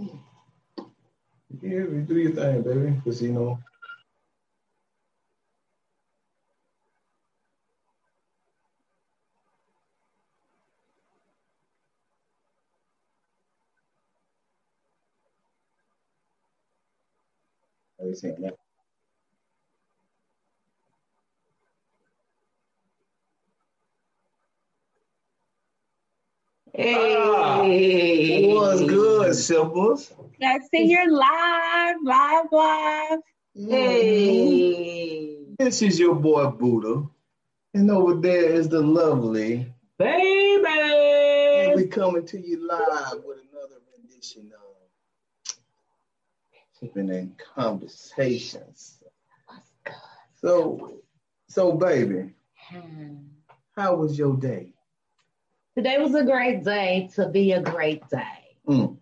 Yeah, you do your thing, baby. Because you know. Are you saying that? Hey. Ah, What's good, Simples? I see you're live, live, live. Hey. This is your boy Buddha. And over there is the lovely. Baby. And Baby. we coming to you live with another rendition of Sipping and Conversations. So, so baby, how was your day? Today was a great day to be a great day. Mm.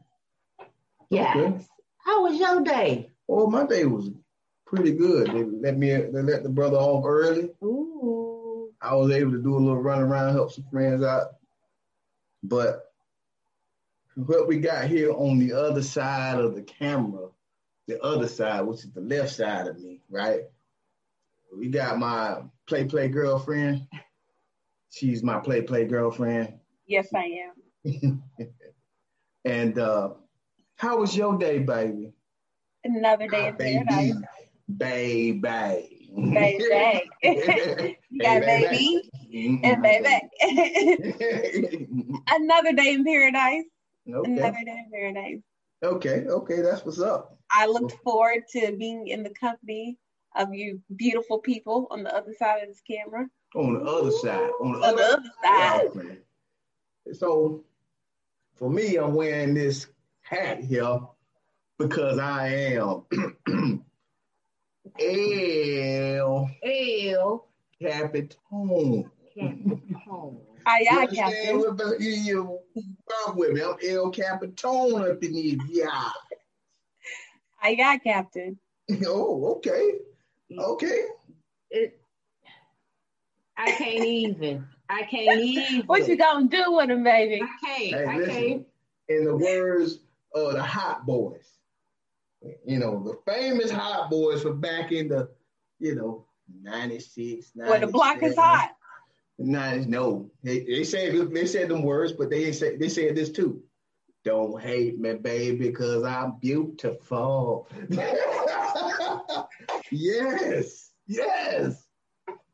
Yes. Okay. How was your day? Well, my day was pretty good. They let me they let the brother off early. Ooh. I was able to do a little run around, help some friends out. But what we got here on the other side of the camera, the other side, which is the left side of me, right? We got my play play girlfriend. She's my play play girlfriend. Yes, I am. and uh, how was your day, baby? Another day in paradise. Baby. Baby. Baby. You got baby and baby. Mm-hmm. Another day in paradise. okay. Another day in paradise. Okay, okay, that's what's up. I looked forward to being in the company of you beautiful people on the other side of this camera. On the other side. On the On the other side. Okay. So for me, I'm wearing this hat here because I am El Ew. Capitan. Aye, ah, You aye, understand Captain. what- You, you with me. I'm El Capitan up in here. Yeah. Aye, ah, aye, Captain. Oh, okay. Okay. It, I can't even. I can't even. What you gonna do with him, baby? I can't. Hey, I listen. can't. in the words of the Hot Boys. You know, the famous Hot Boys from back in the, you know, 96, Where the block is hot. 90s, no. They, they said they said them words, but they ain't say they said this too. Don't hate me, baby, because I'm beautiful. yes, yes.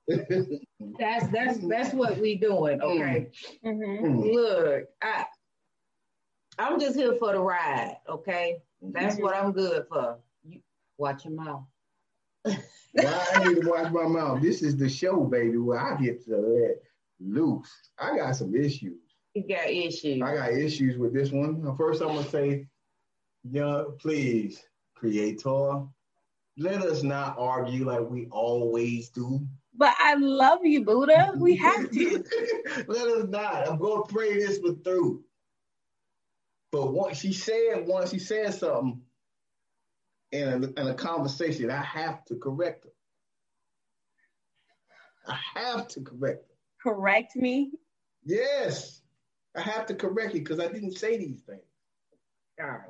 That's that's that's what we doing. Okay. hmm Mm. Look, I I'm just here for the ride. Okay. Mm-hmm. That's what I'm good for. You watch your mouth. Now I need to watch my mouth. This is the show, baby, where I get to let loose. I got some issues. You got issues. I got issues with this one. First, I'm gonna say, yeah, please, creator, let us not argue like we always do. But I love you, Buddha. We have to. let us not. I'm gonna pray this one through. But once she said, once she said something in a, in a conversation, I have to correct her. I have to correct her. Correct me. Yes, I have to correct you because I didn't say these things. All right.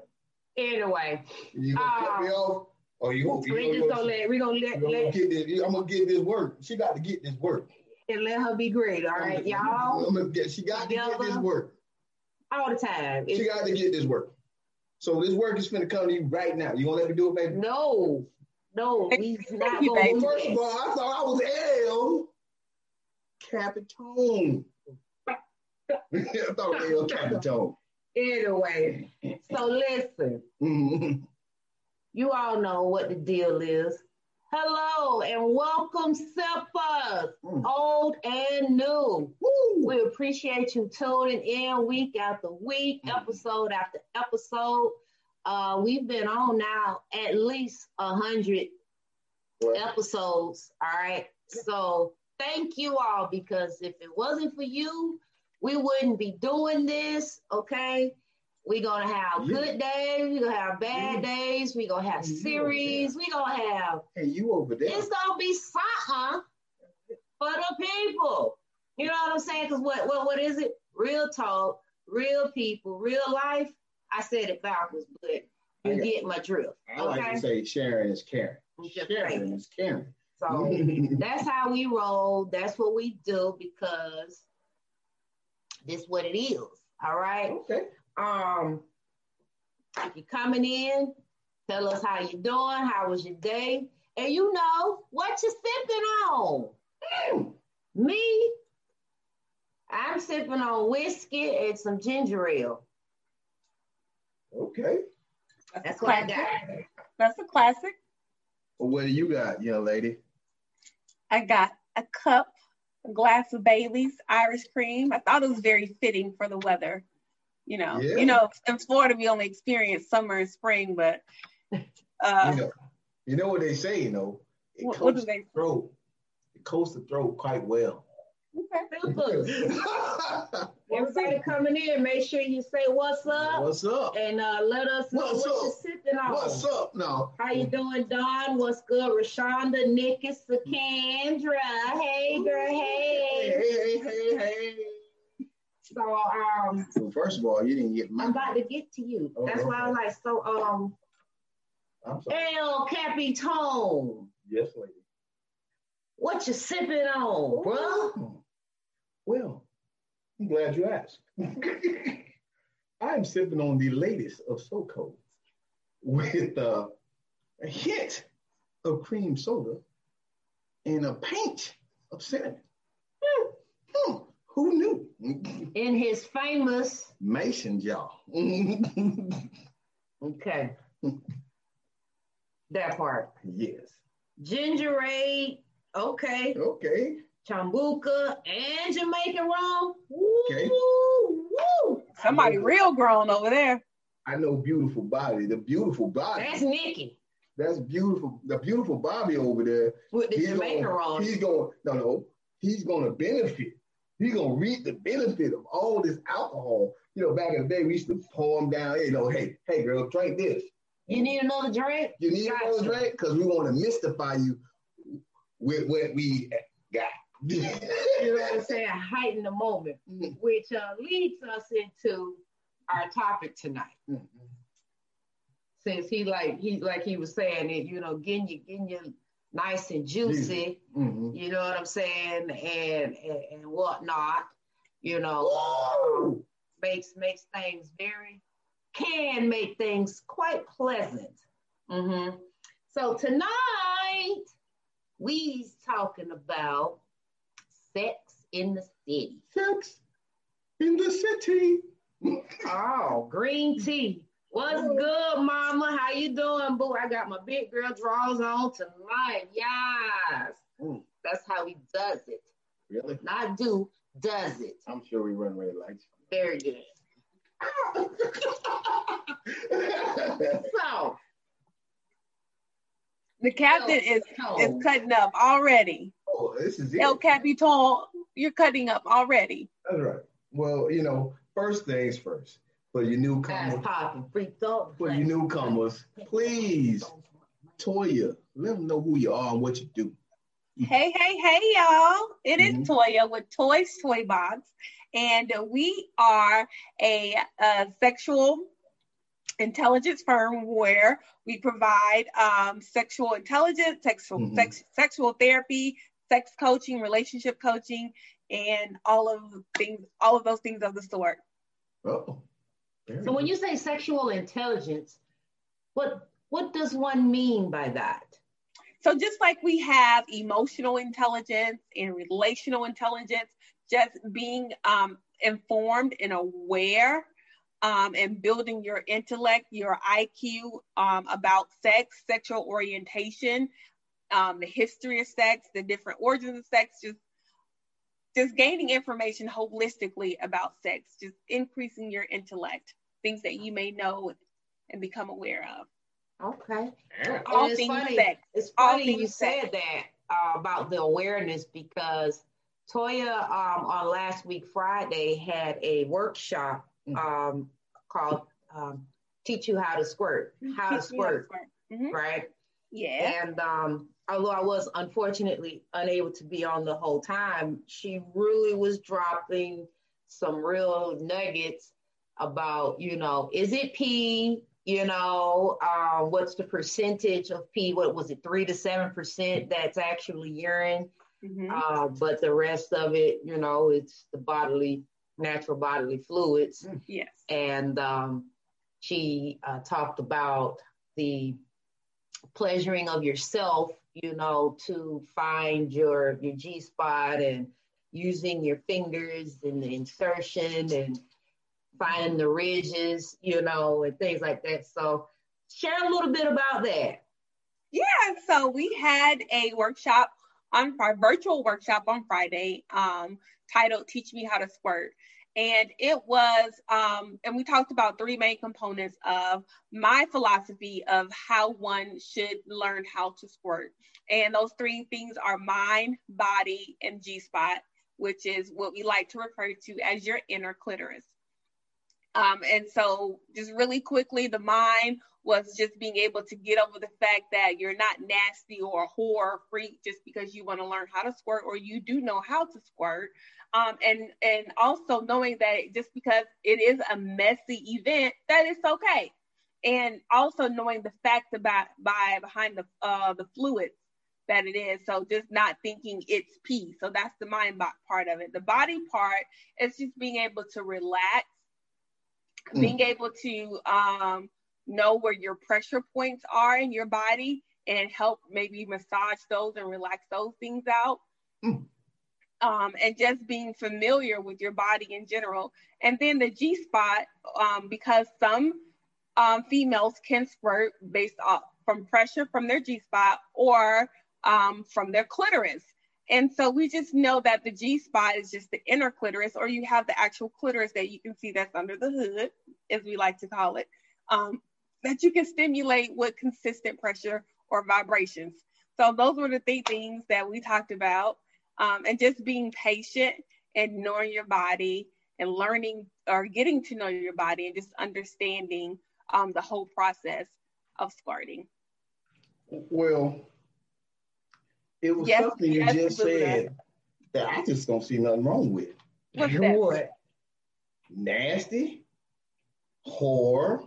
Anyway, You gonna cut me uh, off? Or you gonna, you we gonna, just gonna let we gonna let, gonna let get this, I'm gonna get this work. She got to get this work. and let her be great. All right, I'm y'all. gonna get, she got to get this work. All the time. She got to get this work. So this work is finna come to you right now. You gonna let me do it, baby? no, no, he's not you, gonna baby. First of all, I thought I was El Capitan. I thought I was El Capitan. Anyway, so listen. Mhm. You all know what the deal is. Hello and welcome, Sippers, Mm. old and new. Woo. We appreciate you tuning in week after week, Mhm. episode after episode. Uh, we've been on now at least a hundred episodes. All right. So thank you all because if it wasn't for you, we wouldn't be doing this. Okay. We're gonna have Yeah. good days, we're gonna have bad days, we're gonna have Yeah. series, we're gonna have Hey, you over there? it's gonna be something for the people. You know what I'm saying? Because what, what what is it? Real talk, real people, real life. I said it backwards, but you get my drift. I like Okay. to say sharing is caring. Sharing is caring. So that's how we roll. That's what we do because this what it is. All right. okay. Um, if you're coming in, tell us how you doing. How was your day? And you know what you're sipping on. Mm. Me, I'm sipping on whiskey and some ginger ale. Okay. That's a what I classic. got. That's a classic. Well, what do you got, young lady? I got a cup, a glass of Bailey's Irish cream. I thought it was very fitting for the weather. You know, Yeah. you know, in Florida we only experience summer and spring, but uh, you know, you know what they say, you know, it what, coats what do the they? throat. It coats the throat quite well. Okay. Super. Everybody coming in, make sure you say what's up What's up? and uh, let us know What's what up? you're sipping on. What's up now? How you doing, Don? What's good? Rashonda, Nikki, Sakandra. Hey, girl, hey. Hey, hey, hey, hey. So, um, Well, first of all, you didn't get my. I'm about to get to you. Oh, That's why I was like, so, um, I'm sorry. El Capitone, Yes, lady. what you sipping on, bro? Well, I'm glad you asked. I'm sipping on the latest of SoCo with uh, a hint of cream soda and a pinch of cinnamon. Hmm, hmm, Who knew? In his famous, Mason jar. okay, that part. yes. Ginger ale, okay. Okay. Chambuca and Jamaican rum. Okay. Woo, woo. Somebody real grown over there. I know beautiful Bobby. The beautiful Bobby. That's Nikki That's beautiful. The beautiful Bobby over there. with the He's Jamaican gonna, rum. he's going, no, no, he's going to benefit. He's to reap the benefit of all this alcohol. You know, back in the day, we used to pour them down. You know, hey, hey, girl, drink this. You need another drink? You need Gotcha. another drink? Because we want to mystify you with what we got. You know what I'm saying? Heighten the moment, Mhm. which uh, leads us into our topic tonight. Mhm. Since he like he like he was saying it, you know, getting you getting you nice and juicy, Mhm. you know what I'm saying, and and, and whatnot, you know, Woo! makes makes things very can make things quite pleasant. hmm So tonight we's talking about sex in the city. Sex in the city. Oh, green tea. What's good, mama? How you doing, boo? I got my big girl drawers on tonight. Yes. Mm. That's how he does it. Really? Not do, does it. I'm sure we run red lights. Very good. So, The captain is so, is cutting up already. oh, this is it. El Capitan, you're cutting up already. That's right. Well, you know, first things first. For your newcomers, popping, freaked up. for your newcomers, please, Toya, let them know who you are and what you do. Hey, hey, hey, y'all. It is Mhm. Toya with Toys Toy Box. And we are a, uh sexual intelligence firm where we provide um, sexual intelligence, sexual, Mhm. sex, sexual therapy, sex coaching, relationship coaching, and all of things, all of those things of the sort. Oh. So when you say sexual intelligence, what what does one mean by that? So just like we have emotional intelligence and relational intelligence, just being um, informed and aware um, and building your intellect, your IQ um, about sex, sexual orientation, um, the history of sex, the different origins of sex, just just gaining information holistically about sex, just increasing your intellect, things that you may know and become aware of. Okay. Yeah. All it's things funny. sex. It's funny things you sex. said that uh, about the awareness because Toya um, on last week Friday had a workshop Mm. um, called um, "Teach You How to Squirt," how to Teach me how squirt, Mhm. right? Yeah. And um, although I was unfortunately unable to be on the whole time, she really was dropping some real nuggets about, you know, is it pee? You know, uh, what's the percentage of pee? What was it, three to seven percent that's actually urine? Mm-hmm. Uh, but the rest of it, you know, it's the bodily, natural bodily fluids. Mm. Yes. And um, she uh, talked about the pleasuring of yourself, you know, to find your your G spot and using your fingers and the insertion and finding the ridges, you know, and things like that. So share a little bit about that. Yeah, so we had a workshop on our virtual workshop on Friday um, titled Teach Me How to Squirt. And it was, um, and we talked about three main components of my philosophy of how one should learn how to squirt. And those three things are mind, body, and G spot, which is what we like to refer to as your inner clitoris. Um, and so, just really quickly, the mind was just being able to get over the fact that you're not nasty or a whore or freak just because you want to learn how to squirt or you do know how to squirt. Um, and and also knowing that just because it is a messy event, that it's okay. And also knowing the facts about by behind the uh, the fluids that it is. So just not thinking it's pee. So that's the mind part of it. The body part is just being able to relax, mm. being able to um, know where your pressure points are in your body and help maybe massage those and relax those things out. Mm. Um, and just being familiar with your body in general. And then the G spot, um, because some um, females can squirt based off from pressure from their G spot or um, from their clitoris. And so we just know that the G spot is just the inner clitoris, or you have the actual clitoris that you can see that's under the hood, as we like to call it. Um, that you can stimulate with consistent pressure or vibrations. So those were the three things that we talked about. Um, and just being patient and knowing your body and learning or getting to know your body and just understanding um, the whole process of squirting. Well, it was yes, something you yes, just said that I just don't see nothing wrong with. What's that? What? Nasty, whore,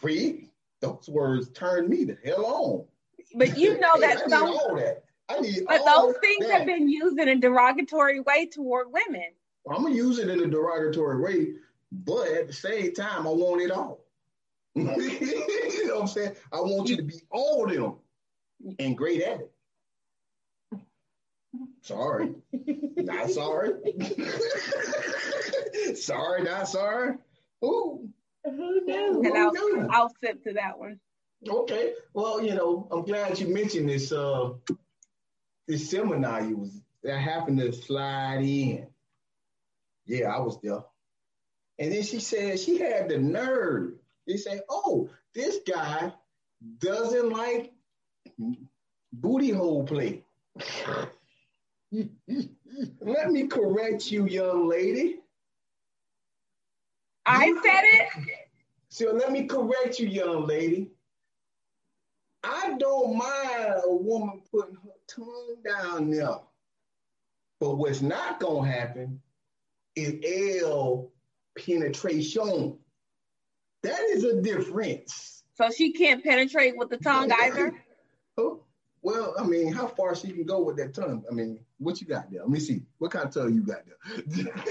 freak, those words turn me the hell on. But you know hey, that some, that. but those things that. have been used in a derogatory way toward women. I'm gonna use it in a derogatory way, but at the same time, I want it all. you know what I'm saying? I want you to be all of them and great at it. Sorry, not sorry. sorry, not sorry. Ooh. Who knew? And I'll, knew? I'll sip to that one. Okay. Well, you know, I'm glad you mentioned this uh this seminar you was that happened to slide in. Yeah, I was there. And then she said she had the nerve. They say, oh, this guy doesn't like booty hole play. Let me correct you, young lady. I said it. So let me correct you, young lady. I don't mind a woman putting her tongue down there. But what's not gonna happen is L penetration. That is a difference. So she can't penetrate with the tongue either? Oh, well, I mean, how far she can go with that tongue? I mean, what you got there? Let me see. What kind of tongue you got there?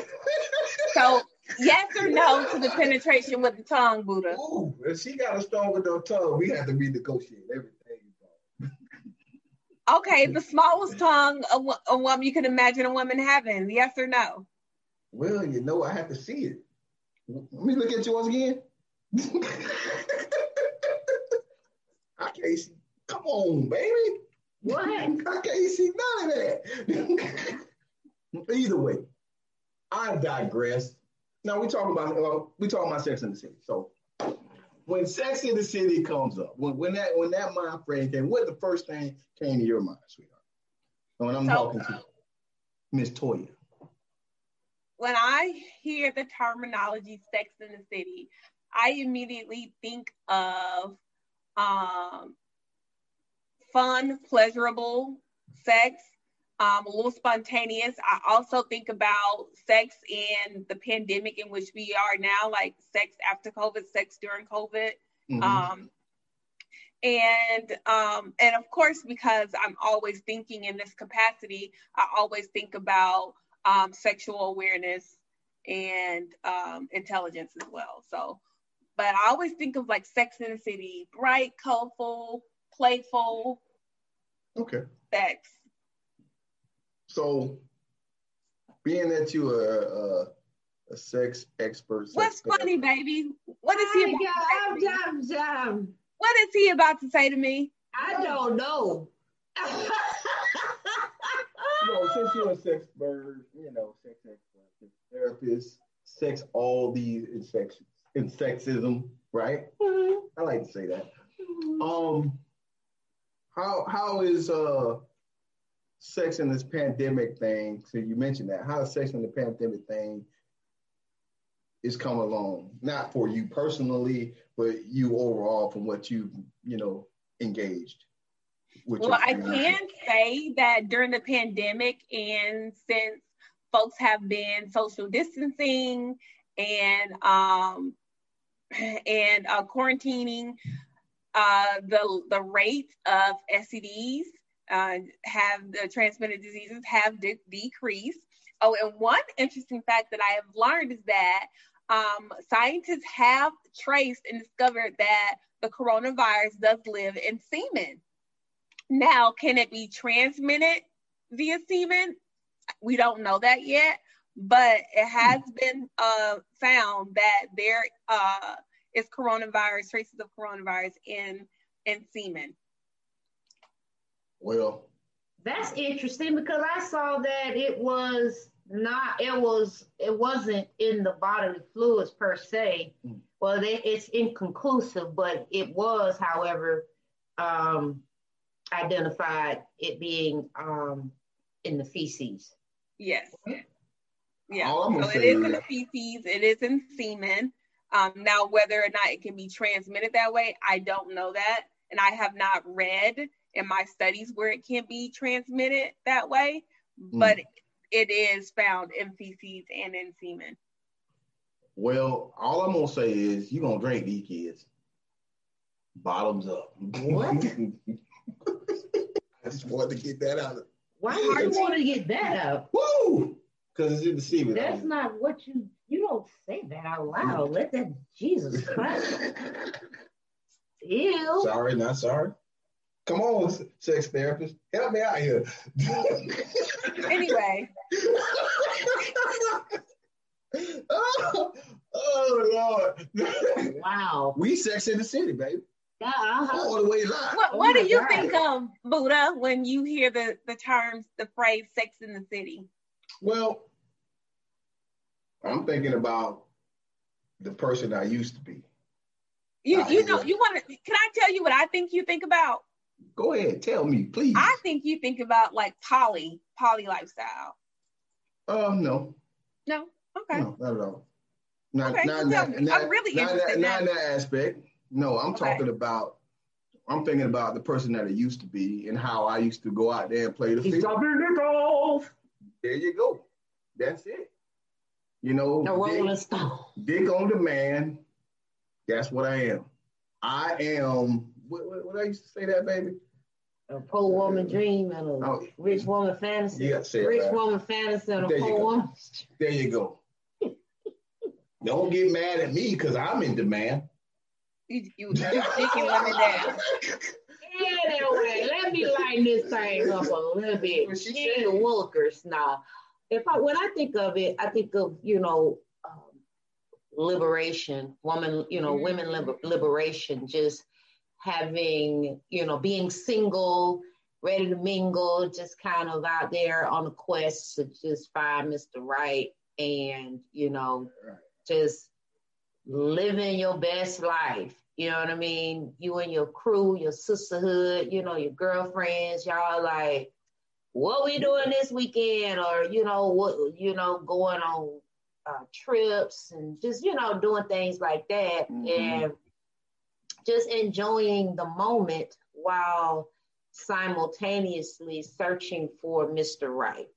so yes or no to the penetration with the tongue, Buddha? Ooh, if she got a strong with her tongue, we have to renegotiate everything. okay, the smallest tongue a, a woman you can imagine a woman having, yes or no? Well, you know, I have to see it. Let me look at yours again. I can't see. Come on, baby. What? I can't see none of that. Either way, I digress. Now we talking about uh, we talking about Sex in the City. So when Sex in the City comes up, when, when that when that mind frame came, what the first thing came to your mind, sweetheart? When I'm so, talking to Miss Toya. When I hear the terminology Sex in the City, I immediately think of um, fun, pleasurable sex, um, a little spontaneous. I also think about sex in the pandemic in which we are now, like sex after COVID, sex during COVID. Mm-hmm. Um, and um, and of course, because I'm always thinking in this capacity, I always think about um, sexual awareness and um, intelligence as well. So, but I always think of like Sex in the City, bright, colorful, playful. Okay. Sex. So, being that you are a, a sex expert, sex what's funny, baby? What is he about? Jam, jam. What is he about to say to me? I don't know. you know, since you're a sex bird, you know, sex expert, sex therapist, sex, all these infections, in sexism, right? Mm-hmm. I like to say that. Mm-hmm. Um, how how is uh sex in this pandemic thing? So you mentioned that. How sex in the pandemic thing is coming along? Not for you personally, but you overall from what you you know engaged. well, I can say that during the pandemic and since folks have been social distancing and um and uh, quarantining, uh, the the rate of STDs uh, have the transmitted diseases have de- decreased. Oh, and one interesting fact that I have learned is that um, scientists have traced and discovered that the coronavirus does live in semen. Now, can it be transmitted via semen? We don't know that yet, but it has been uh, found that there uh, is coronavirus, traces of coronavirus in in semen. Well, that's interesting because I saw that it was not it was it wasn't in the bodily fluids per se. Mm. Well, they, it's inconclusive, but it was, however, um, identified it being um, in the feces. Yes. Yeah. So it is in the feces. It is in semen. Um, now, whether or not it can be transmitted that way, I don't know that, and I have not read in my studies where it can be transmitted that way. Mm. But it is found in feces and in semen. Well, all I'm gonna say is you're gonna drink these kids. Bottoms up. What? I just wanted to get that out. Why do you want to get that out? Woo! Because it's in the semen. That's not what you you don't say that out loud. Let that Jesus Christ. Ew. Sorry, not sorry. Come on, sex therapist, help me out here. anyway. oh, oh, Lord. Wow. We sex in the city, baby. Yeah, uh-huh. All the way live. What, what oh do you God. think of, Buddha, when you hear the, the terms, the phrase sex in the city? Well, I'm thinking about the person I used to be. You, you know, you want to, can I tell you what I think you think about? Go ahead, tell me, please. I think you think about like poly, poly lifestyle. Um, no. No. Okay. No, not at all. Not, okay, not, not, not, I'm really not, interested. Not, in that aspect. No, I'm okay. talking about. I'm thinking about the person that I used to be and how I used to go out there and play the field. golf. There you go. That's it. You know, the Rolling Stone. Dick on demand. That's what I am. I am what, what, what I used to say that, baby? A poor woman dream and a oh, rich woman fantasy. Yeah, say Rich right. woman fantasy and a there poor woman. There you go. Don't get mad at me because I'm in demand. You, you, you thinking let me down. Anyway, let me lighten this thing up a little bit. Gee Wilkers now. If I when I think of it, I think of, you know, um, liberation, woman, you know, mm-hmm. women liber- liberation, just having, you know, being single, ready to mingle, just kind of out there on a quest to just find Mr. Right and, you know, just living your best life. You know what I mean? You and your crew, your sisterhood, you know, your girlfriends, y'all like, what we doing this weekend? Or, you know, what, you know, going on uh, trips and just, you know, doing things like that. Mm-hmm. And just enjoying the moment while simultaneously searching for Mr. Right.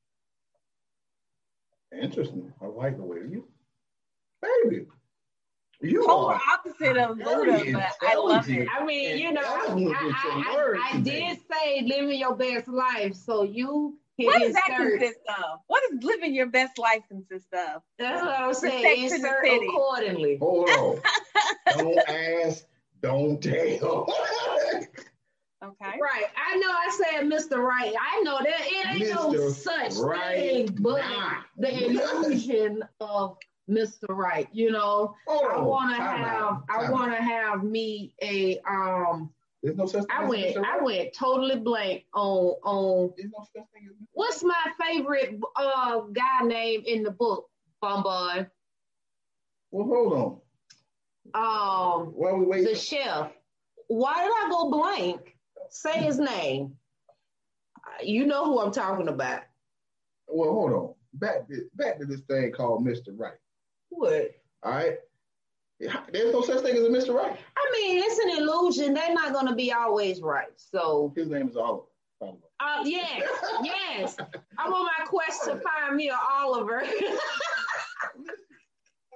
Interesting. I like the way you, baby. You Polar are opposite of very Buddha, but I love it. I mean, you know, I, And eloquent with your I, I, I did say living your best life, so you can What does that insert. consist of? What does living your best life consist of? That's what I'm saying. Sex in the Insert accordingly. Hold on. don't ask, don't tell. Okay. Right. I know I said Mr. Right. I know that it ain't no such Right thing but now. the illusion of Mr. Right. You know, Hold I wanna have out. I Time wanna have me a um There's no such thing. I went Mr. I went totally blank on on There's no such thing as what's my favorite uh guy name in the book, Bombard? Well, hold on. Um While we wait, the chef. Why did I go blank? Say his name. You know who I'm talking about. well, hold on. Back to, back to this thing called Mr. Right. What? All right. There's no such thing as a Mr. Right. I mean, it's an illusion. They're not going to be always right. So, His name is Oliver. the uh, yes, yes. I'm on my quest to find me a Oliver.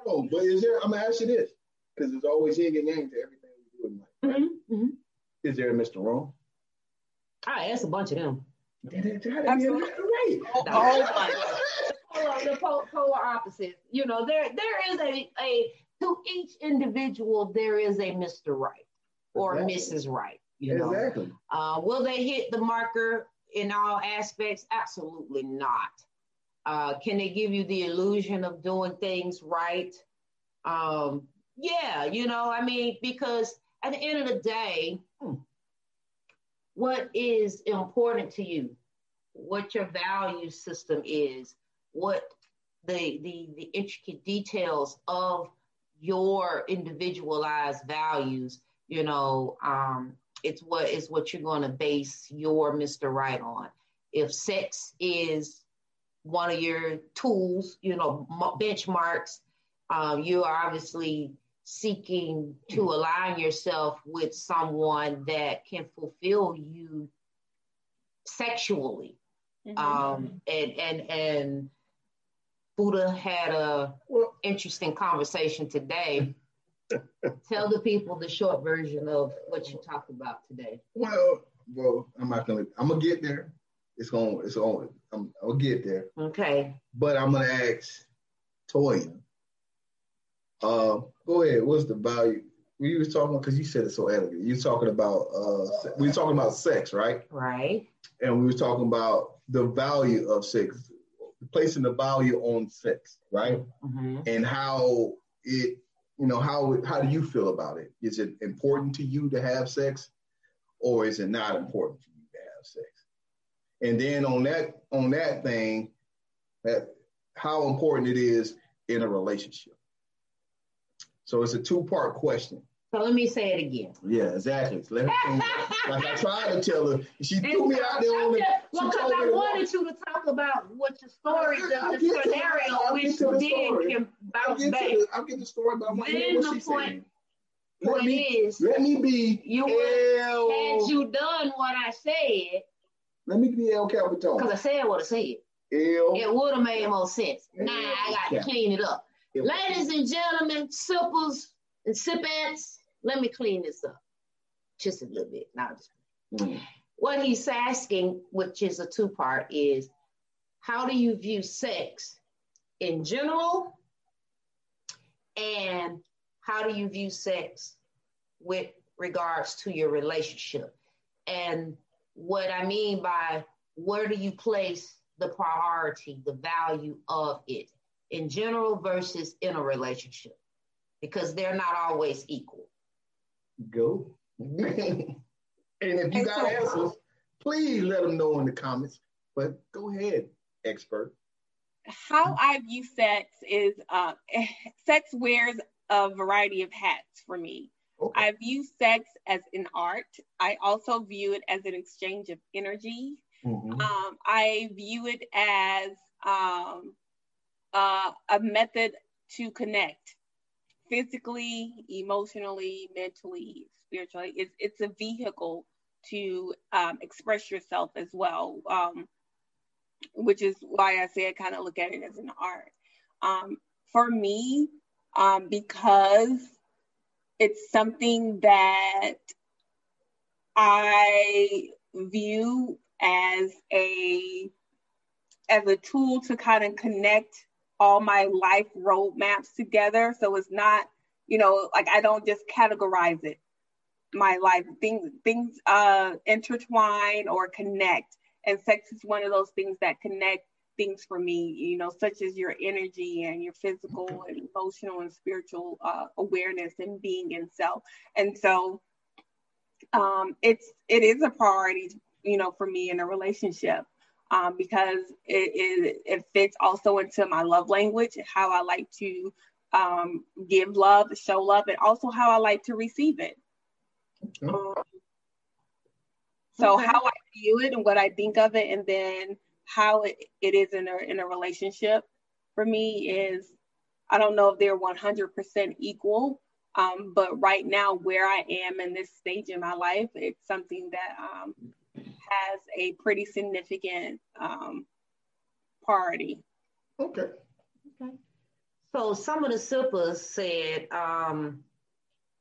Hold on, but is there? I'm gonna ask you this because there's always yin and yang to everything we do in life. Right? Mhm. Is there a Mr. Wrong? I asked a bunch of them. Absolutely. Right. Oh, oh my. Polar, the polar opposites. You know, there there is a a to each individual there is a Mr. Right or Exactly. Mrs. Right. You know, Exactly. Uh, will they hit the marker in all aspects? Absolutely not. Uh, can they give you the illusion of doing things right? Um, yeah, you know, I mean, because at the end of the day, hmm, what is important to you? What your value system is? What the the the intricate details of your individualized values? You know, um, it's what is what you're going to base your Mr. Right on. If sex is one of your tools, you know, benchmarks, um, you are obviously seeking to align yourself with someone that can fulfill you sexually. Mhm. Um, and and and Buddha had a interesting conversation today. Tell the people the short version of what you talked about today. well, well. I'm not gonna. I'm gonna get there. It's gonna. It's on. I'm. I'll get there. Okay. But I'm gonna ask Toya. Uh, go ahead. What's the value? We were talking because you said it so elegant. You're talking about uh, we were talking about sex, right? Right. And we were talking about the value of sex, placing the value on sex, right? hmm And how it, you know, how how do you feel about it? Is it important to you to have sex, or is it not important for you to have sex? And then on that on that thing, that how important it is in a relationship. So it's a two part question. So let me say it again. Yeah, exactly. So let her like I tried to tell her, she threw me out there on the. she well, because told me I to wanted you to talk about what your story, I'll the, the scenario, which get to the then story. can I'll bounce get, back. the, I'll get the story, want to Then what the point- saying. Let Point me, is, let me be you El, had you done what I said, let me be El Capitan. because I said what I said, El, it would have made more sense. Now I got to clean it up. Ladies and gentlemen, sippers and sipettes, let me clean this up just a little bit. Now, just Mm. what he's asking, which is a two part, is how do you view sex in general? And how do you view sex with regards to your relationship? And what I mean by where do you place the priority, the value of it in general versus in a relationship? Because they're not always equal. Go. and if you Okay, got so- answers, please let them know in the comments. But go ahead, expert. How I view sex is uh, sex wears a variety of hats for me. Okay. I view sex as an art. I also view it as an exchange of energy. Mhm. Um, I view it as um, uh, a method to connect physically, emotionally, mentally, spiritually. It's, it's a vehicle to um, express yourself as well, um, which is why I say I kind of look at it as an art. Um, for me, um, because it's something that I view as a as a tool to kind of connect all my life roadmaps together. So it's not, you know, like I don't just categorize it. My life things things uh intertwine or connect. And sex is one of those things that connect things for me, you know, such as your energy and your physical and emotional and spiritual uh, awareness and being in self. And so um, it's it is a priority, you know, for me in a relationship um, because it, it, it fits also into my love language, how I like to um, give love, show love, and also how I like to receive it. Okay. Um, so okay. how I view it and what I think of it, and then how it, it is in a in a relationship for me is I don't know if they're 100% equal, um, but right now where I am in this stage in my life, it's something that um, has a pretty significant um, party. Okay. Okay. So some of the sippers said, um,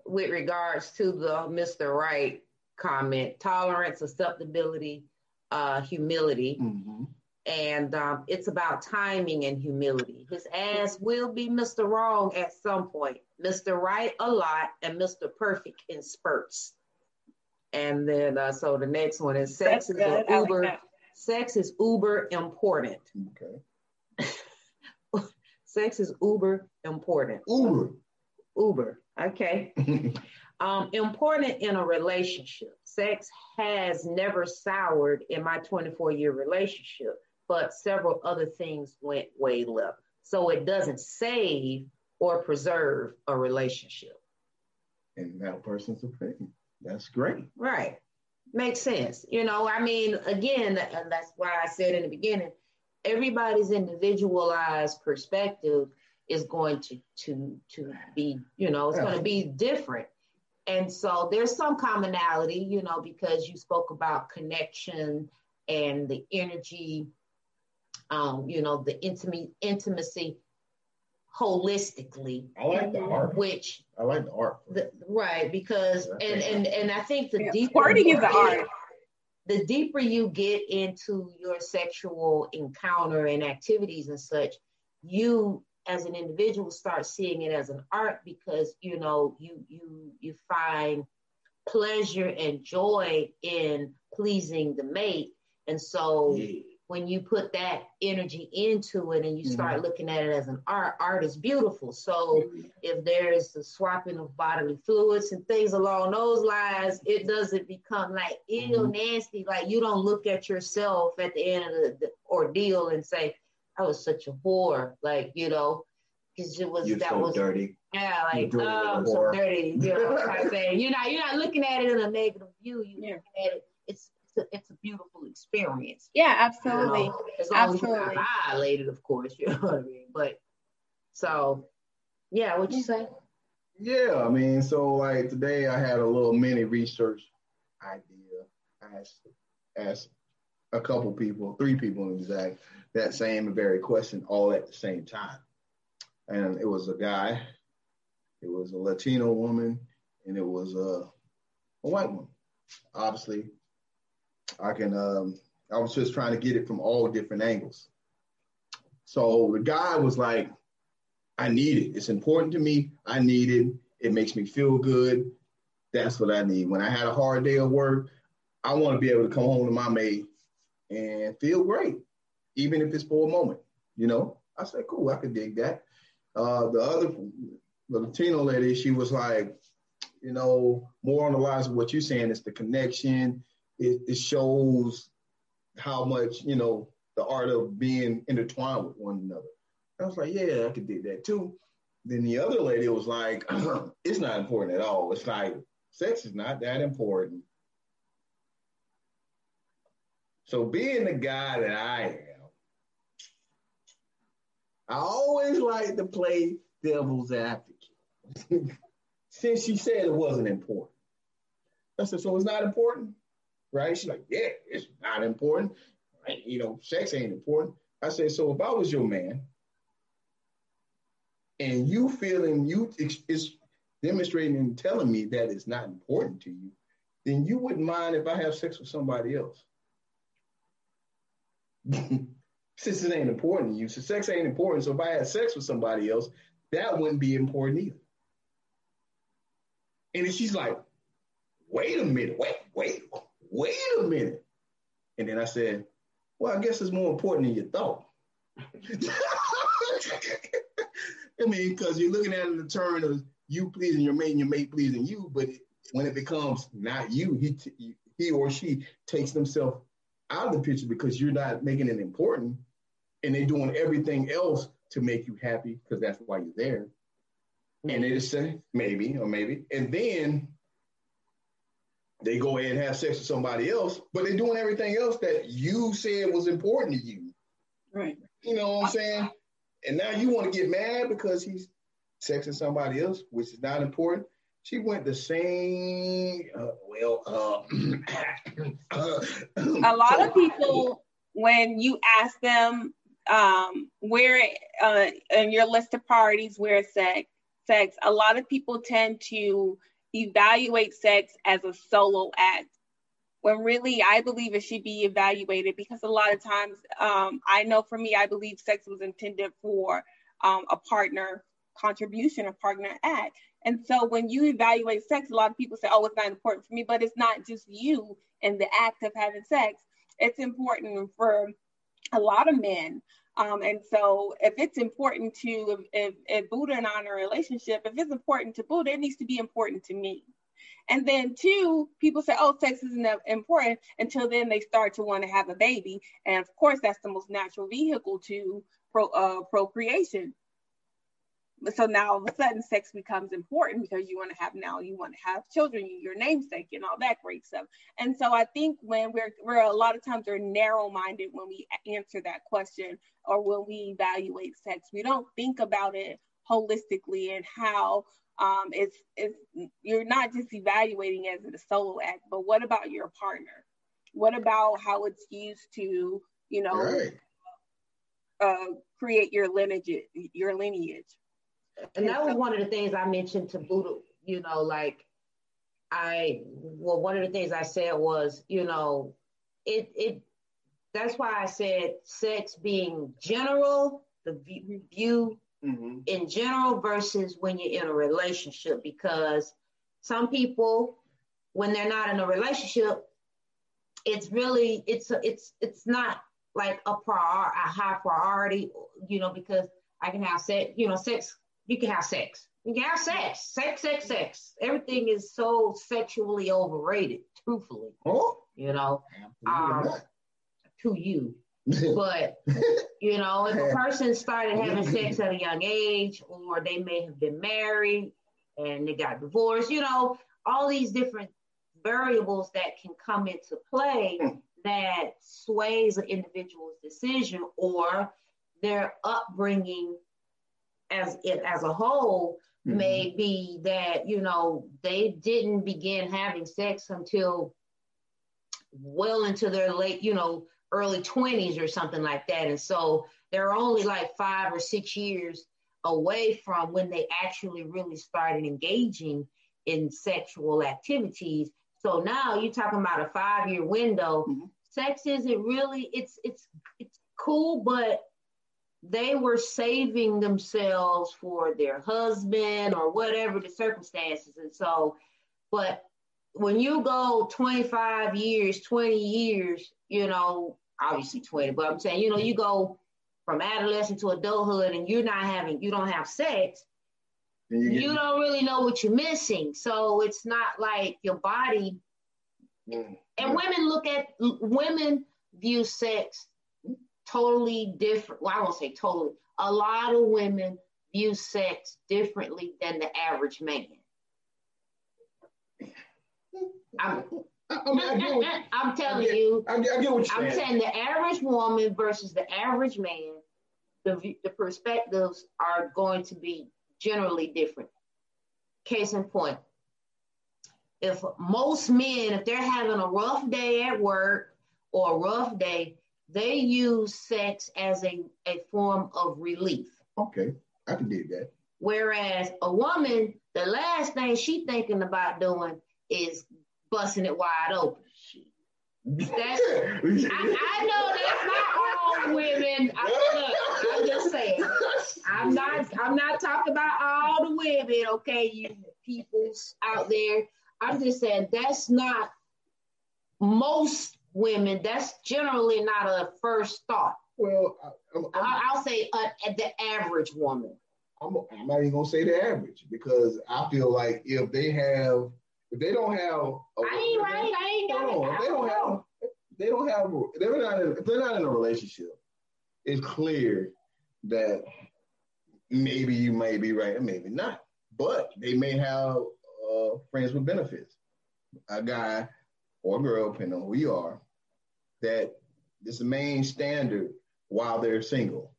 with regards to the Mr. Right comment, tolerance, acceptability, uh, humility. Mm-hmm. And um, it's about timing and humility. His ass will be Mr. Wrong at some point, Mr. Right a lot, and Mr. Perfect in spurts. And then uh, so the next one is sex That's is uber. Like sex is uber important. Okay. sex is uber important. Uber. Uber. Okay. um, important in a relationship. Sex has never soured in my 24 year relationship, but several other things went way left. So it doesn't save or preserve a relationship. And that person's opinion. That's great. Right. Makes sense. You know, I mean, again, that's why I said in the beginning, everybody's individualized perspective is going to to to be, you know, it's going to be different. And so there's some commonality, you know, because you spoke about connection and the energy, um, you know, the intimate intimacy holistically. I like the art. Which I like the art. The, right, because and and and I think the yeah, deeper party is the art. The deeper you get into your sexual encounter and activities and such, you as an individual start seeing it as an art because you know you you you find pleasure and joy in pleasing the mate and so yeah when you put that energy into it and you start mm-hmm. looking at it as an art, art is beautiful. So mm-hmm. if there's the swapping of bodily fluids and things along those lines, it doesn't become like ill mm-hmm. nasty. Like you don't look at yourself at the end of the, the ordeal and say, I was such a whore. Like, you know, because it was You're that so was dirty. Yeah, like oh, I'm so dirty. You know what I'm saying? You're not you're not looking at it in a negative view. You're yeah. looking at it. It's a, it's a beautiful experience. Yeah, absolutely. You know, as long absolutely. as you're not violated, of course, you know what I mean. But so, yeah, what you say? Yeah, I mean, so like today I had a little mini research idea. I asked, asked a couple people, three people in exact, that same very question all at the same time. And it was a guy, it was a Latino woman, and it was a, a white woman. Obviously, I can, um, I was just trying to get it from all different angles. So the guy was like, I need it. It's important to me. I need it. It makes me feel good. That's what I need. When I had a hard day of work, I want to be able to come home to my mate and feel great, even if it's for a moment. You know, I said, cool, I could dig that. Uh, the other, the Latino lady, she was like, you know, more on the lines of what you're saying is the connection, it, it shows how much you know the art of being intertwined with one another. I was like, yeah, I could do that too. Then the other lady was like, it's not important at all. It's like sex is not that important. So being the guy that I am, I always like to play devil's advocate. Since she said it wasn't important. I said, so it's not important? Right? She's like, yeah, it's not important. Right? You know, sex ain't important. I said, so if I was your man and you feeling you is demonstrating and telling me that it's not important to you, then you wouldn't mind if I have sex with somebody else. Since it ain't important to you, so sex ain't important. So if I had sex with somebody else, that wouldn't be important either. And then she's like, wait a minute, wait, wait, wait a minute. And then I said, well, I guess it's more important than you thought. I mean, because you're looking at it in the turn of you pleasing your mate and your mate pleasing you, but when it becomes not you, he t- he or she takes themselves out of the picture because you're not making it important, and they're doing everything else to make you happy because that's why you're there. And it is maybe or maybe, and then they go ahead and have sex with somebody else, but they're doing everything else that you said was important to you. Right. You know what I'm saying? And now you want to get mad because he's sexing somebody else, which is not important. She went the same. Uh, well, uh, a lot of people, when you ask them um, where uh, in your list of priorities where sex, sex, a lot of people tend to evaluate sex as a solo act when really I believe it should be evaluated because a lot of times um, I know for me, I believe sex was intended for um, a partner contribution, a partner act. And so when you evaluate sex, a lot of people say, oh, it's not important for me, but it's not just you in the act of having sex. It's important for a lot of men. Um, and so if it's important to, if, if, Buddha and I are in a relationship, if it's important to Buddha, it needs to be important to me. And then two, people say, oh, sex isn't important until then they start to want to have a baby. And of course, that's the most natural vehicle to pro, uh, procreation so now all of a sudden sex becomes important because you want to have now you want to have children your namesake and all that great stuff. And so i think when we're we're a lot of times we're narrow minded when we answer that question or when we evaluate sex. We don't think about it holistically and how um, it's it's you're not just evaluating as a solo act but what about your partner? What about how it's used to you know right. uh, create your lineage your lineage and that was one of the things I mentioned to Buddha, you know, like I well, one of the things I said was, you know, it it that's why I said sex being general, the view mm-hmm. in general versus when you're in a relationship, because some people, when they're not in a relationship, it's really it's it's it's not like a prior a high priority, you know, because I can have sex, you know, sex you can have sex. You can have sex, sex, sex, sex. Everything is so sexually overrated, truthfully. Oh, you know, um, to you. but you know, if a person started having sex at a young age, or they may have been married and they got divorced, you know, all these different variables that can come into play hmm. that sways an individual's decision or their upbringing as it as a whole mm-hmm. may be that you know they didn't begin having sex until well into their late you know early 20s or something like that and so they're only like five or six years away from when they actually really started engaging in sexual activities so now you're talking about a five year window mm-hmm. sex isn't really it's it's it's cool but they were saving themselves for their husband or whatever the circumstances. And so, but when you go 25 years, 20 years, you know, obviously 20, but I'm saying, you know, you go from adolescent to adulthood and you're not having, you don't have sex, you, you don't really know what you're missing. So it's not like your body. Mm. And women look at, women view sex totally different. Well, I won't say totally. A lot of women view sex differently than the average man. I'm, I mean, I am telling get, you. I get, I get what you're I'm saying. saying the average woman versus the average man, the, the perspectives are going to be generally different. Case in point, if most men, if they're having a rough day at work or a rough day, they use sex as a, a form of relief. Okay, I can dig that. Whereas a woman, the last thing she thinking about doing is busting it wide open. That's, I, I know that's not all women. I, look, I'm just saying. I'm not. I'm not talking about all the women. Okay, you peoples out there. I'm just saying that's not most women. That's generally not a first thought. Well, I, will say uh, the average woman. I'm, I'm not even gonna say the average because I feel like if they have, if they don't have, a, I ain't right. I ain't got it. They don't have, they don't have, they're not, in, if they're not in a relationship, it's clear that maybe you may be right and maybe not, but they may have uh, friends with benefits. A guy or a girl, depending on who you are, that is the main standard while they're single.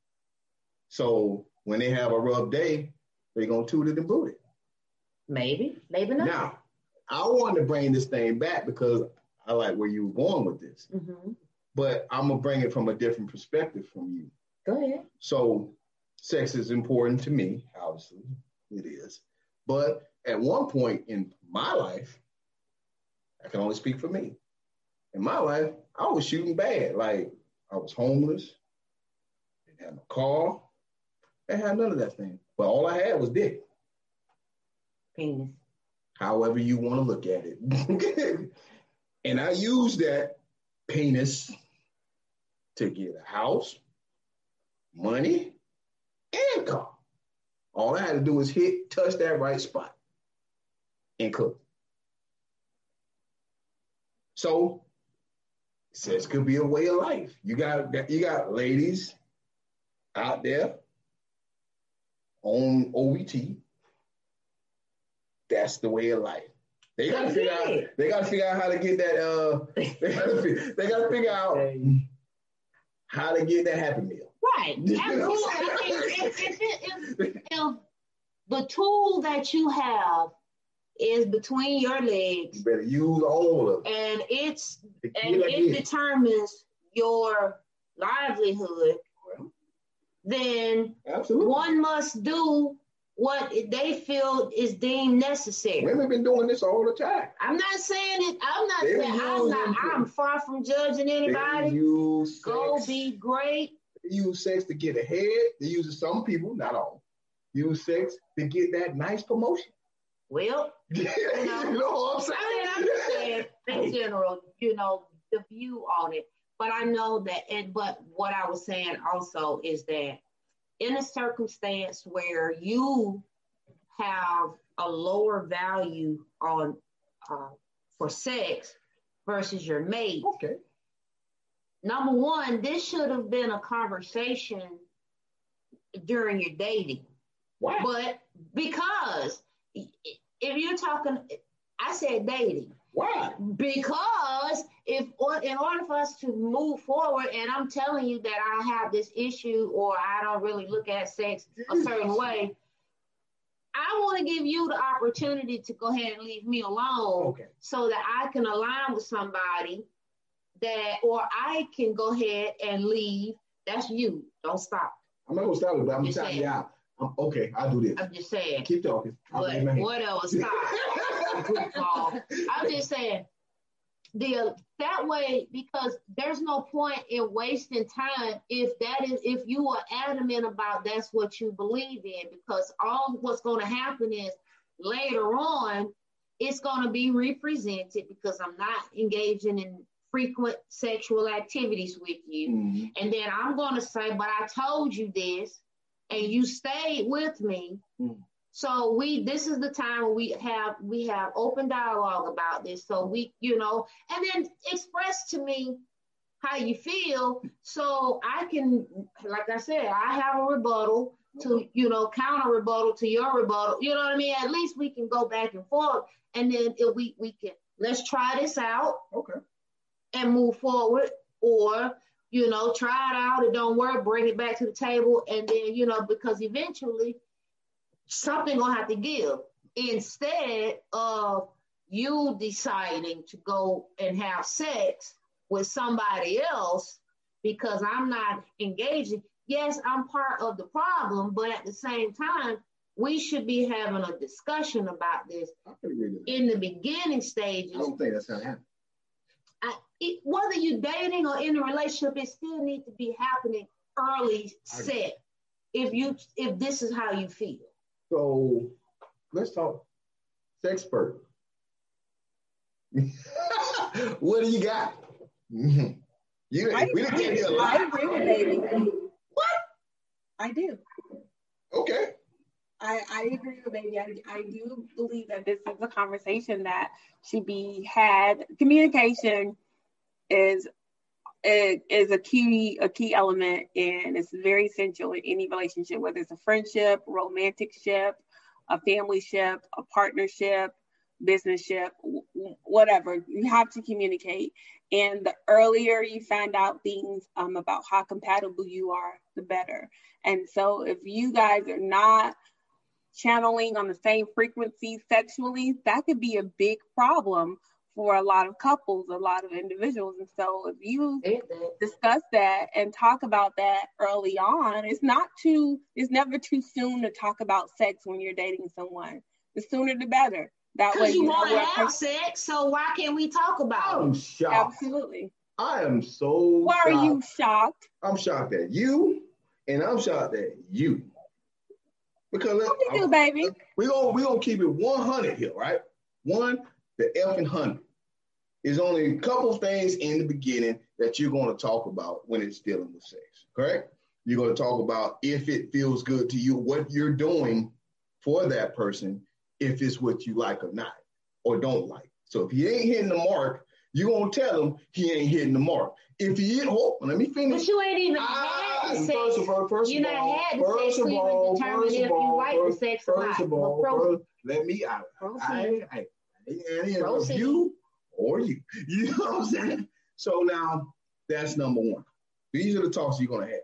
So when they have a rough day, they're gonna toot it and boot it. Maybe, maybe not. Now, I want to bring this thing back because I like where you were going with this. Mm-hmm. But I'm gonna bring it from a different perspective from you. Go ahead. So, sex is important to me. Obviously, it is. But at one point in my life, I can only speak for me. In my life, I was shooting bad. Like I was homeless, didn't have no car, I had none of that thing. But all I had was dick. Penis. However you want to look at it. and I used that penis to get a house, money, and car. All I had to do was hit, touch that right spot, and cook. So sex could be a way of life. You got you got ladies out there on OVT. That's the way of life. They gotta figure out. They gotta figure out how to get that. Uh, they gotta, they gotta figure out how to get that happy meal. Right. Absolutely. if, if, if, if, the tool that you have is between your legs, you better use all of it, and it's and it determines your livelihood then Absolutely. one must do what they feel is deemed necessary. Women have been doing this all the time. I'm not saying it. I'm not they saying I'm not. I'm far from judging anybody. Use Go be great. They use sex to get ahead. They use it, some people, not all, use sex to get that nice promotion. Well, you know, you know what I'm saying? I mean, I'm just saying in general, you know, the view on it. But I know that, and but what I was saying also is that in a circumstance where you have a lower value on uh, for sex versus your mate. Okay. Number one, this should have been a conversation during your dating. Why? But because if you're talking, I said dating. Why? Because if in order for us to move forward, and I'm telling you that I have this issue or I don't really look at sex a certain way, I want to give you the opportunity to go ahead and leave me alone okay. so that I can align with somebody that, or I can go ahead and leave. That's you. Don't stop. I'm not gonna stop it, but I'm telling you out. I'm, okay, I'll do this. I'm just saying. Keep talking. What, whatever. Stop. I'm just saying the that way because there's no point in wasting time if that is if you are adamant about that's what you believe in because all what's going to happen is later on it's going to be represented because I'm not engaging in frequent sexual activities with you mm-hmm. and then I'm going to say but I told you this and you stayed with me mm-hmm. So we this is the time we have we have open dialogue about this. So we, you know, and then express to me how you feel so I can like I said, I have a rebuttal to, you know, counter rebuttal to your rebuttal. You know what I mean? At least we can go back and forth and then if we we can let's try this out. Okay. And move forward or you know, try it out. It don't work. Bring it back to the table, and then you know, because eventually something gonna have to give instead of you deciding to go and have sex with somebody else because I'm not engaging. Yes, I'm part of the problem, but at the same time, we should be having a discussion about this in the beginning stages. I don't think that's gonna happen. I, it, whether you're dating or in a relationship, it still needs to be happening early set. If you if this is how you feel. So let's talk sexpert. what do you got? You, I, we didn't get you I agree with baby. What? I do. Okay. I, I agree with baby. I, I do believe that this is a conversation that should be had. Communication is is a key a key element and it's very essential in any relationship, whether it's a friendship, romantic ship, a family ship, a partnership, business ship, whatever. You have to communicate. And the earlier you find out things um, about how compatible you are, the better. And so if you guys are not channeling on the same frequency sexually, that could be a big problem for a lot of couples, a lot of individuals. And so if you discuss that and talk about that early on, it's not too, it's never too soon to talk about sex when you're dating someone. The sooner the better. That way you, you want to have sex, so why can't we talk about I'm shocked. Absolutely. I am so Why shocked. are you shocked? I'm shocked at you, and I'm shocked at you. Because what you do, baby? We're gonna we gonna keep it 100 here, right? One, the effing hundred. There's only a couple things in the beginning that you're going to talk about when it's dealing with sex, correct? You're going to talk about if it feels good to you, what you're doing for that person, if it's what you like or not, or don't like. So if he ain't hitting the mark, you're going to tell him he ain't hitting the mark. If he, oh, let me finish. But you ain't even ah, had the. First of all, first you of all, had the first sex, of all, first of like first, the sex first of all, first, let me out. I, I, I, I, I, you or you. You know what I'm saying? So now that's number one. These are the talks you're gonna have.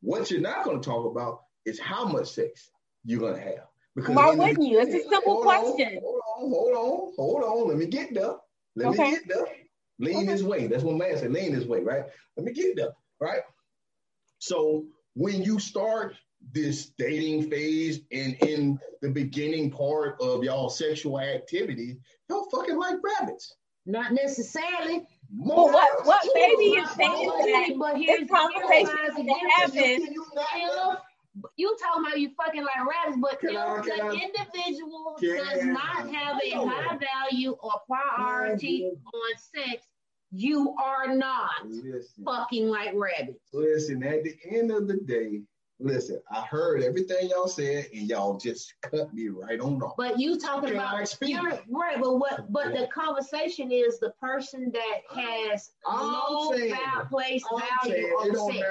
What you're not gonna talk about is how much sex you're gonna have. Because Why wouldn't you? It's a simple hold question. On, hold on, hold on, hold on. Let me get there. Let okay. me get there. Lean okay. this way. That's what man said. Lean this way, right? Let me get there, right? So when you start this dating phase and in the beginning part of y'all sexual activity, y'all fucking like rabbits. Not necessarily. Well, what what baby is saying that but here's, this conversation that happens. You talking about you fucking like rabbits, but if the individual does not have a high value or priority on sex, you are not Listen. fucking like rabbits. Listen, at the end of the day, Listen, I heard everything y'all said, and y'all just cut me right on off. But you talking about you're, right? But what? But yeah. the conversation is the person that has no val- place value on sex.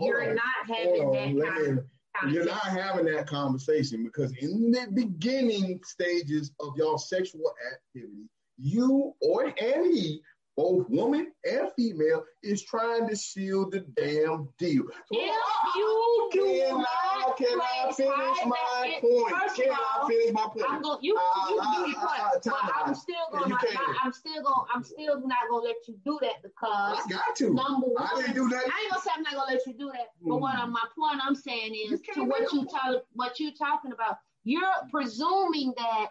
You're not having that kind of. You're not having that conversation because in the beginning stages of y'all sexual activity, you or and he both woman and female, is trying to seal the damn deal. If you do can I, can I finish my point? Can I finish my point? I'm gonna, you, uh, you uh, do your uh, point, but I'm still gonna, I'm still gonna, I'm still not gonna let you do that because I got to. Number one, I didn't do that. I ain't gonna say I'm not gonna let you do that. But what mm. my point I'm saying is to what you talk, what you talking about. You're presuming that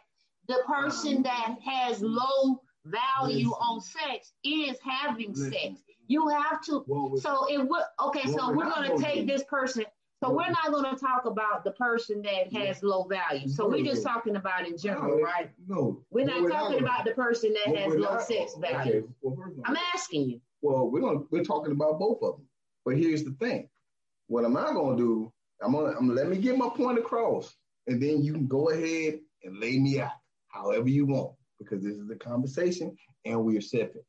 the person that has low value Listen. on sex is having Listen. sex. You have to. so it would. Okay, so we're going to take this person. So we're not going to talk about the person that has low value. So we're just talking about in general, no, right? No. We're not we're talking not, about the person that has low not, sex value. Okay, well, I'm asking you. Well, we're gonna, we're talking about both of them. But here's the thing. What am I going to do? I'm gonna, I'm gonna let me get my point across, and then you can go ahead and lay me out however you want because this is a conversation and we are separate.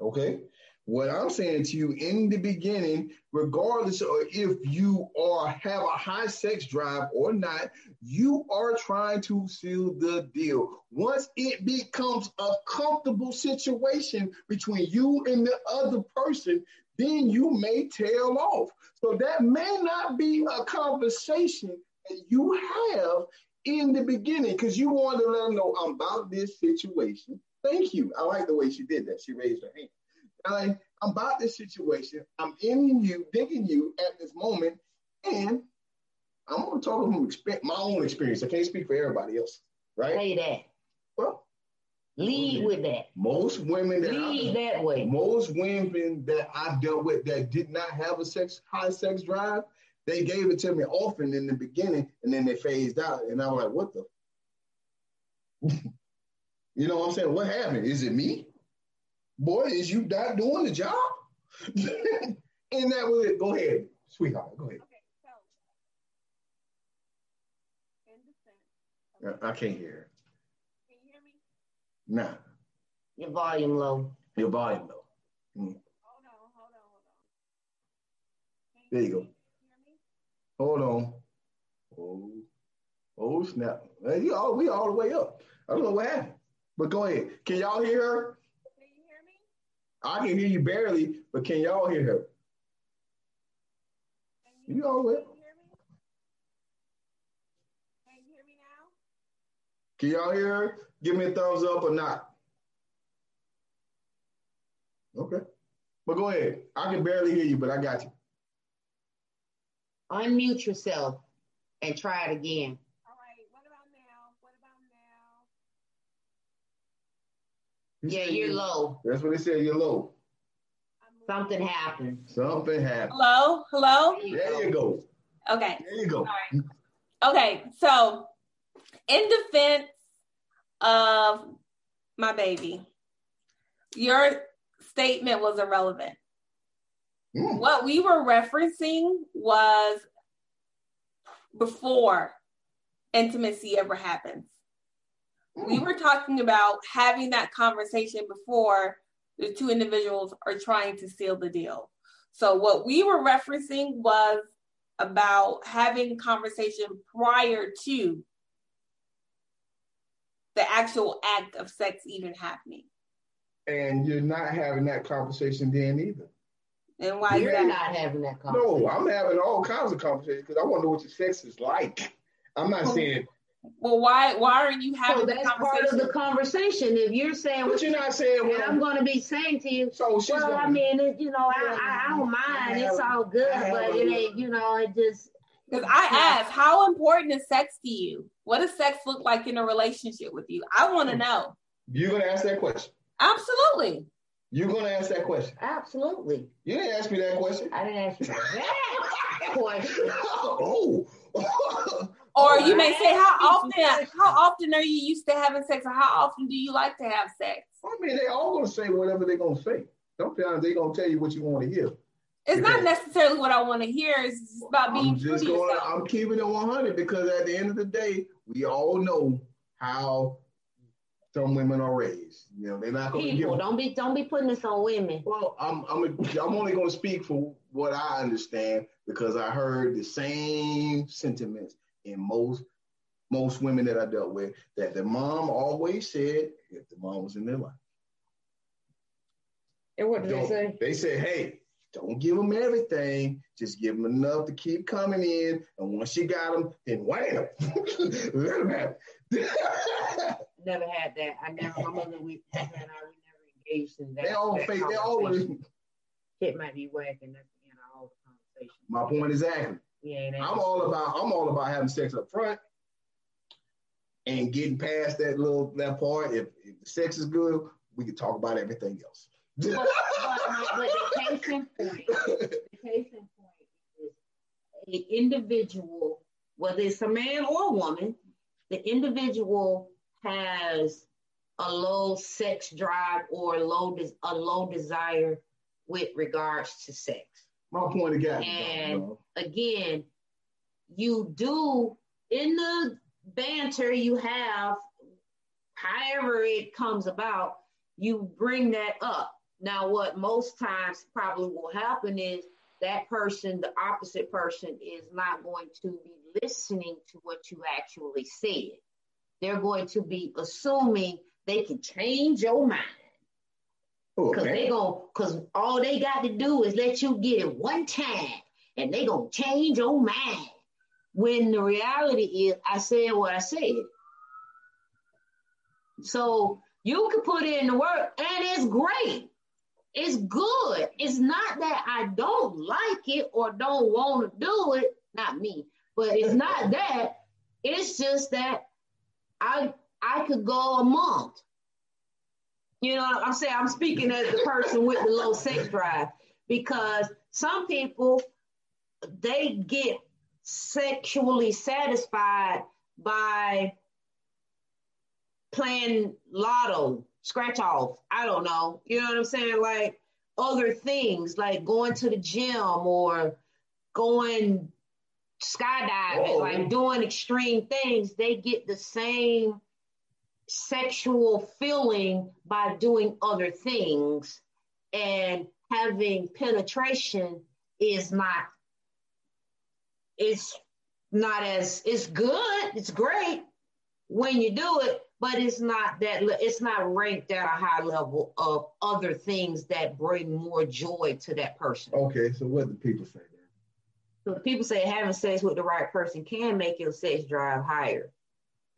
Okay? What I'm saying to you in the beginning, regardless of if you are have a high sex drive or not, you are trying to seal the deal. Once it becomes a comfortable situation between you and the other person, then you may tail off. So that may not be a conversation that you have in the beginning because you want to let them know I'm about this situation Thank you. I like the way she did that. She raised her hand. like, I'm about this situation. I'm in you, digging you at this moment, and I'm going to talk from my own experience. I can't speak for everybody else, right? Say that. Well, lead with that. Most women that lead I, that way. Most women that I dealt with that did not have a sex high sex drive, they gave it to me often in the beginning, and then they phased out, and I'm like, what the? you know what I'm saying? What happened? Is it me? Boy, is you not doing the job? and that was it. Go ahead, sweetheart. Go ahead. I can't hear. Can you hear me? Nah. Your volume low. Your volume low. Mm. Hold on, hold on, hold on. There you go. Hold on. Oh, oh snap. You all, we all the way up. I don't know what happened. But go ahead. Can y'all hear her? Can you hear me? I can hear you barely, but can y'all hear her? you, you all the way up. Can y'all hear her? Give me a thumbs up or not. Okay. But go ahead. I can barely hear you, but I got you. Unmute yourself and try it again. All right. What about now? What about now? yeah, you're low. That's what they said. You're low. Something happened. Something happened. Hello? Hello? There you, go. you go. Okay. There you go. Okay. So in defense of my baby, your statement was irrelevant. Mm. What we were referencing was before intimacy ever happens. Mm. We were talking about having that conversation before the two individuals are trying to seal the deal. So, what we were referencing was about having conversation prior to the actual act of sex even happening. And you're not having that conversation then either. And why you're that? not having that conversation? No, I'm having all kinds of conversations because I want to know what your sex is like. I'm not well, saying. Well, why why are you having? So that's part of the conversation. If you're saying, but you're not saying, well, I'm going to be saying to you. So she's well, gonna, I mean, it, you know, I, I, I don't mind. It's all good, but it ain't, you know, it just because I asked, how important is sex to you? What does sex look like in a relationship with you? I want to hmm. know. You're going to ask that question? Absolutely. You're going to ask that question? Absolutely. You didn't ask me that question. I didn't ask you that question. oh. or you may say, how often? How often are you used to having sex, or how often do you like to have sex? I mean, they all gonna say whatever they're gonna say. Sometimes they're gonna tell you what you want to hear. It's not necessarily what I want to hear. It's about being I'm just going, I'm keeping it 100 because at the end of the day, we all know how some women are raised. You know, they're not going to give. Don't be don't be putting this on women. Well, I'm I'm a, I'm only going to speak for what I understand because I heard the same sentiments in most most women that I dealt with that the mom always said if the mom was in their life. And what did they say? They said, "Hey, don't give them everything. Just give them enough to keep coming in. And once you got them, then wham, let them have it. never had that. I never, my mother, we, and I, we never engaged in that. They all that fake, they always. It might be whacking, that's, end of all the conversation. My point exactly. Yeah, I'm all about, I'm all about having sex up front and getting past that little, that part. If, if the sex is good, we can talk about everything else but, but, but the case in point, the case in point is an individual, whether it's a man or a woman, the individual has a low sex drive or low a low desire with regards to sex. My point again. And again, you do in the banter you have, however it comes about, you bring that up. Now, what most times probably will happen is that person, the opposite person, is not going to be listening to what you actually said. They're going to be assuming they can change your mind. Because okay. they going because all they got to do is let you get it one time and they gonna change your mind. When the reality is I said what I said. So You can put in the work and it's great. It's good. It's not that I don't like it or don't want to do it. Not me, but it's not that. It's just that I I could go a month. You know, I'm saying I'm speaking as the person with the low sex drive because some people they get sexually satisfied by playing lotto, scratch off. I don't know. You know what I'm saying? Like other things, like going to the gym or going skydiving, Whoa. like doing extreme things. They get the same sexual feeling by doing other things. And having penetration is not it's not as it's good it's great when you do it but it's not that it's not ranked at a high level of other things that bring more joy to that person okay so what do people say so people say having sex with the right person can make your sex drive higher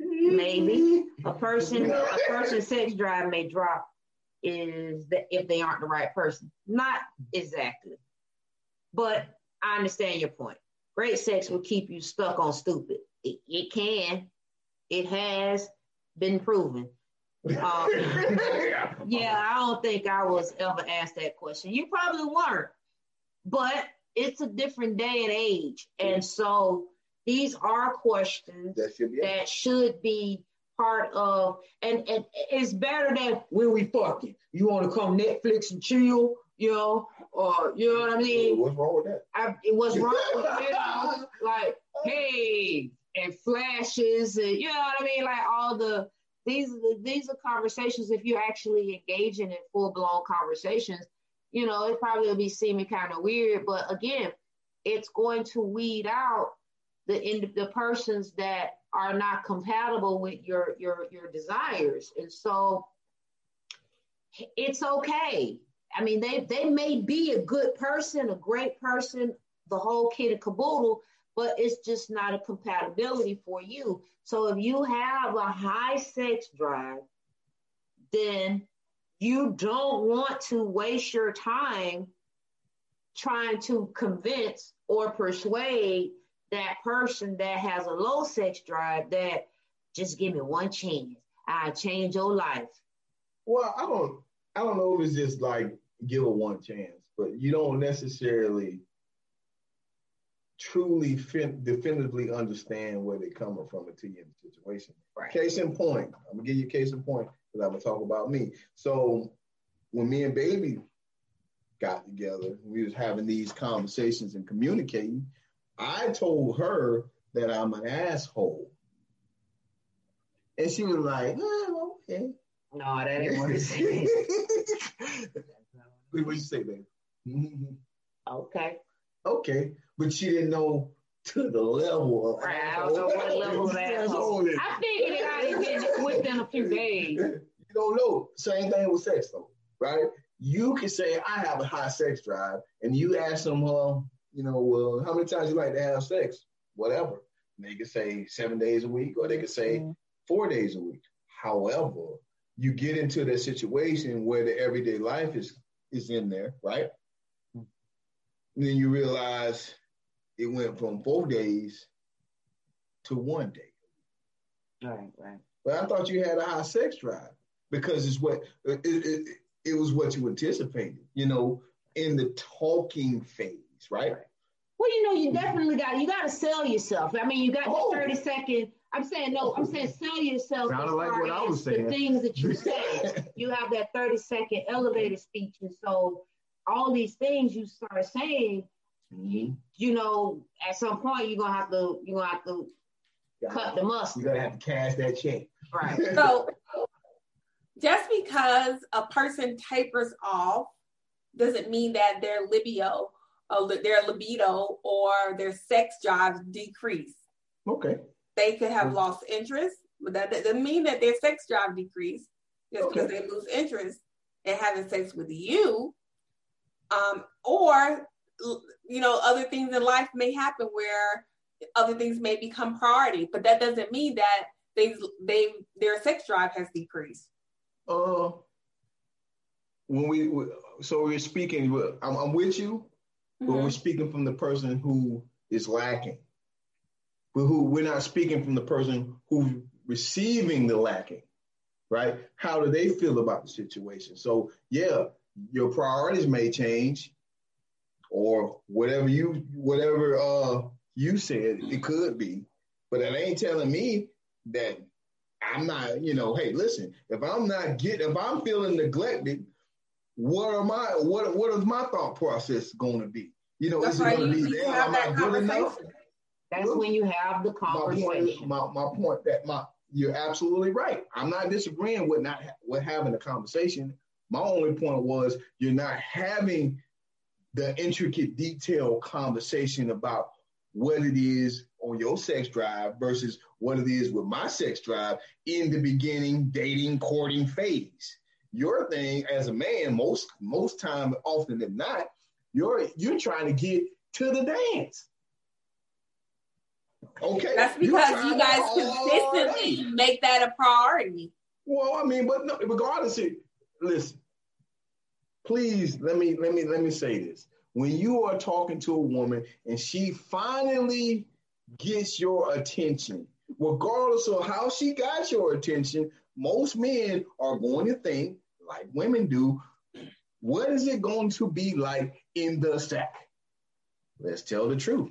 maybe a person a person's sex drive may drop is that if they aren't the right person. Not exactly. But I understand your point. Great sex will keep you stuck on stupid. It, it can. It has been proven. Um, yeah, I don't think I was ever asked that question. You probably weren't, but it's a different day and age. And so these are questions that should be, that should be part of, and, and it's better than when we fucking. You want to come Netflix and chill, you know, or you know what I mean? What's wrong with that? I, it was wrong with it. like, hey, and flashes, and you know what I mean? Like all the these these are conversations. If you're actually engaging in full blown conversations, you know, it probably will be seeming kind of weird, but again, it's going to weed out the in, the persons that are not compatible with your your your desires. And so it's okay. I mean they they may be a good person a great person the whole kit and caboodle but it's just not a compatibility for you. So if you have a high sex drive then you don't want to waste your time trying to convince or persuade that person that has a low sex drive that just give me one chance. I change your life. Well, I don't I don't know if it's just like give a one chance, but you don't necessarily truly fin- definitively understand where they're coming from until you're in the situation. Right. Case in point, I'm gonna give you a case in point because I'm gonna talk about me. So when me and baby got together, we was having these conversations and communicating. I told her that I'm an asshole. And she was like, oh, okay. No, that ain't what it said. what you say, baby? Okay. Okay. But she didn't know to the level of right, I don't know what level of asshole. I figured it out even You don't know. Same thing with sex though, right? You can say I have a high sex drive, and you ask them, well, you know, well, how many times you like to have sex? Whatever. And they could say seven days a week, or they could say mm-hmm. four days a week. However, you get into that situation where the everyday life is is in there, right? And then you realize it went from four days to one day. Right, right. But I thought you had a high sex drive because it's what it, it, it was what you anticipated, you know, in the talking phase right? Well, you know, you definitely got you got to sell yourself. I mean, you got oh. the thirty second. I'm saying no. I'm saying sell yourself. Sounded like what I was saying. The things that you say. you have that thirty second elevator speech, and so all these things you start saying, mm-hmm. you know, at some point you're gonna have to you're gonna have to cut the mustard. You're gonna have to cash that check. Right. so just because a person tapers off doesn't mean that their libido their libido or their sex drive decrease. Okay. They could have lost interest, but that doesn't mean that their sex drive decreased just okay. because they lose interest in having sex with you. Um, or you know, other things in life may happen where other things may become priority, but that doesn't mean that they they their sex drive has decreased. Uh, when we so we're speaking, I'm, I'm with you, mm-hmm. but we're speaking from the person who is lacking. But who we're not speaking from the person who's receiving the lacking, right? How do they feel about the situation? So yeah, your priorities may change, or whatever you whatever uh you said it could be, but it ain't telling me that I'm not, you know, hey, listen, if I'm not getting, if I'm feeling neglected, what am I, what, what is my thought process going to be? You know, That's is it going to be, damn, I'm not good enough? That's when you have the conversation. My point, my, my point that my, you're absolutely right. I'm not disagreeing with not with having a conversation. My only point was you're not having the intricate, detailed conversation about what it is on your sex drive versus what it is with my sex drive in the beginning dating courting phase. Your thing as a man most most time often than not you're you're trying to get to the dance. Okay. That's because you guys consistently make that a priority. Well i mean but no, regardless of, listen please let me let me let me say this when you are talking to a woman and she finally gets your attention, regardless of how she got your attention, most men are going to think, like women do, what is it going to be like in the sack? Let's tell the truth.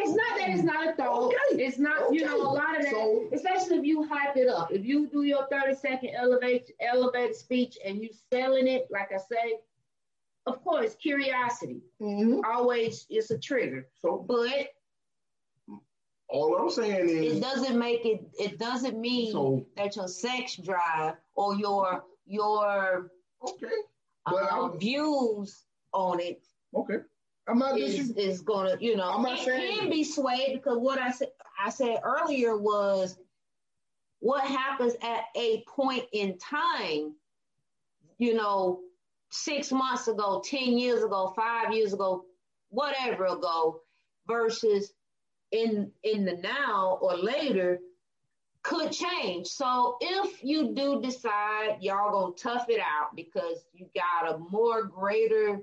It's not that it's not a thought. Okay. It's not, okay. you know, a lot of that, so, especially if you hype it up. If you do your 30 second elevate elevated speech and you selling it, like I say, of course, curiosity mm-hmm. always is a trigger. So, but all I'm saying is it doesn't make it. It doesn't mean so, that your sex drive or your your okay um, views on it. Okay. I'm not is, is gonna, you know, I'm not it saying can be swayed because what I said I said earlier was what happens at a point in time, you know, six months ago, 10 years ago, five years ago, whatever ago, versus in in the now or later could change. So if you do decide y'all gonna tough it out because you got a more greater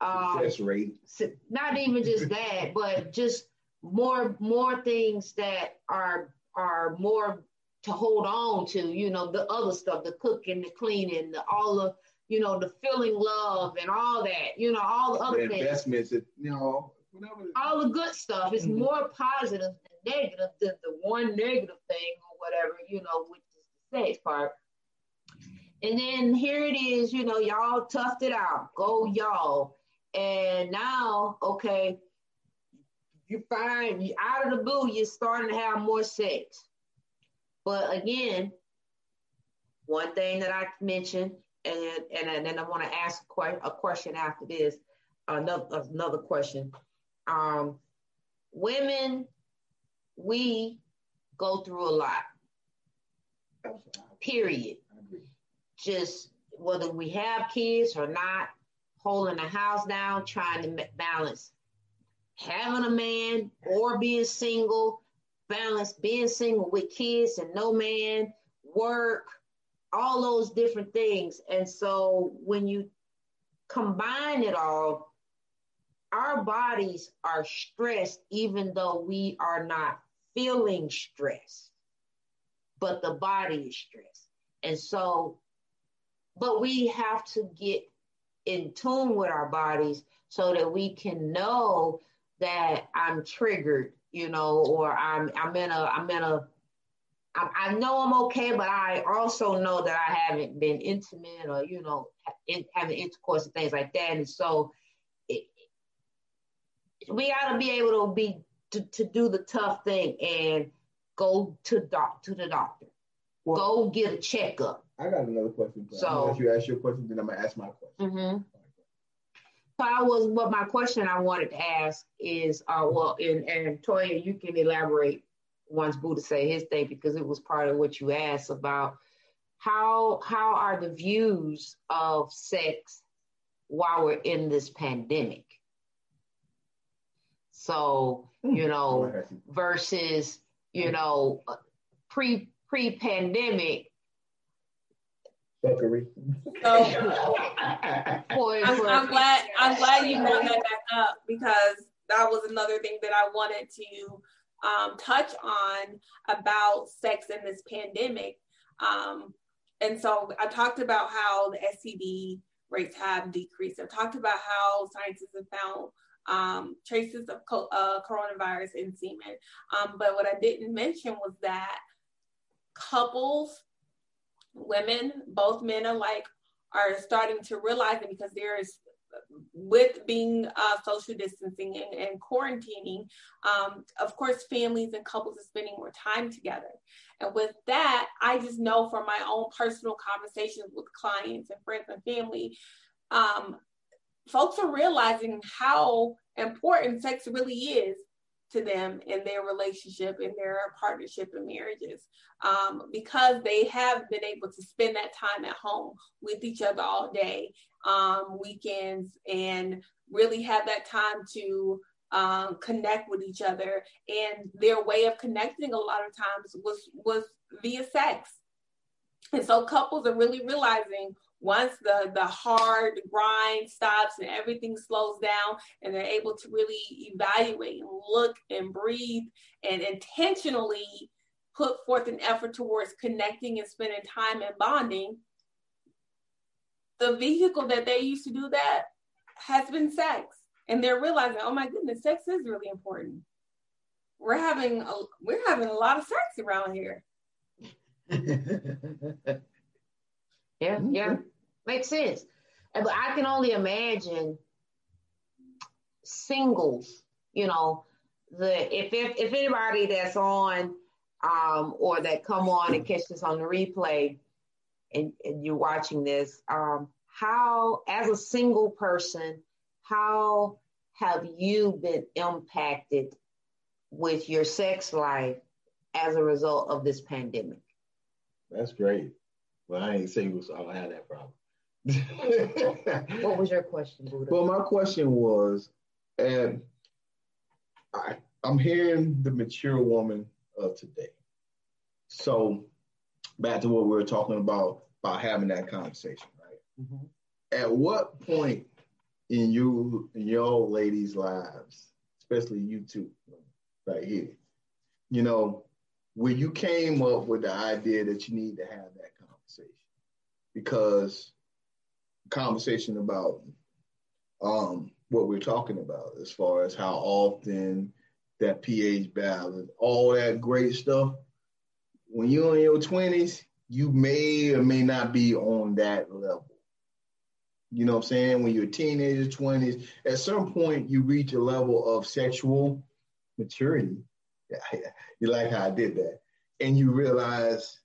um, success rate, not even just that, but just more more things that are are more to hold on to. You know, the other stuff, the cooking, the cleaning, the all the you know, the feeling love and all that, you know, all the other the things. Investments, you know, whatever. All the good stuff is mm-hmm. more positive than negative than the one negative thing or whatever, you know, which is the sex part. And then here it is, you know, y'all toughed it out. Go y'all. And now, okay, you find you out of the blue, you're starting to have more sex. But again, one thing that I mentioned and and, then I want to ask a question after this, another another question. Um, women, we go through a lot. Period. Just whether we have kids or not, holding the house down, trying to balance having a man or being single, balance being single with kids and no man, work, all those different things. And so when you combine it all, our bodies are stressed even though we are not feeling stressed, but the body is stressed. And so, but we have to get in tune with our bodies so that we can know that I'm triggered, you know, or I'm I'm in a I'm in a I, I, know I'm okay, but I also know that I haven't been intimate or, you know, in, having intercourse and things like that. And so it, we got to be able to be, to, to do the tough thing and go to doc to the doctor. Well, go get a checkup. I got another question. So if you ask your question, then I'm gonna ask my question. Mm-hmm. So I was what my question I wanted to ask is, uh, well, and, and Toya, you can elaborate wants Boo to say his thing because it was part of what you asked about how how are the views of sex while we're in this pandemic. So hmm. you know versus you know pre pre pandemic Fuckery. So I'm, I'm glad I'm glad you brought that back up because that was another thing that I wanted to um, touch on about sex in this pandemic. Um, and so I talked about how the STD rates have decreased. I talked about how scientists have found um, traces of co- uh, coronavirus in semen. Um, but what I didn't mention was that couples, women, both men alike, are starting to realize it because there is with being uh, social distancing and, and quarantining, um, of course, families and couples are spending more time together. And with that, I just know from my own personal conversations with clients and friends and family, um, folks are realizing how important sex really is to them in their relationship, in their partnership and marriages, um, because they have been able to spend that time at home with each other all day, um, weekends, and really have that time to um, connect with each other. And their way of connecting a lot of times was was via sex. And so couples are really realizing once the the hard grind stops and everything slows down and they're able to really evaluate and look and breathe and intentionally put forth an effort towards connecting and spending time and bonding the vehicle that they used to do that has been sex. And they're realizing oh my goodness sex is really important. We're having a, we're having a lot of sex around here. Yeah, mm-hmm. yeah, makes sense. But I can only imagine singles. You know, the if if, if anybody that's on um, or that come on and catch this on the replay, and, and you're watching this, um, how as a single person, how have you been impacted with your sex life as a result of this pandemic? That's great. Well, I ain't single, so I don't have that problem. What was your question, Buddha? Well, my question was, and I, I'm hearing the mature woman of today. So, back to what we were talking about about having that conversation, right? Mm-hmm. At what point in you in your ladies' lives, especially you two, right here, you know, when you came up with the idea that you need to have that conversation, because conversation about um, what we're talking about as far as how often that pH balance, all that great stuff. When you're in your 20s, you may or may not be on that level. You know what I'm saying? When you're a teenager, 20s, at some point you reach a level of sexual maturity. you like how I did that. And you realize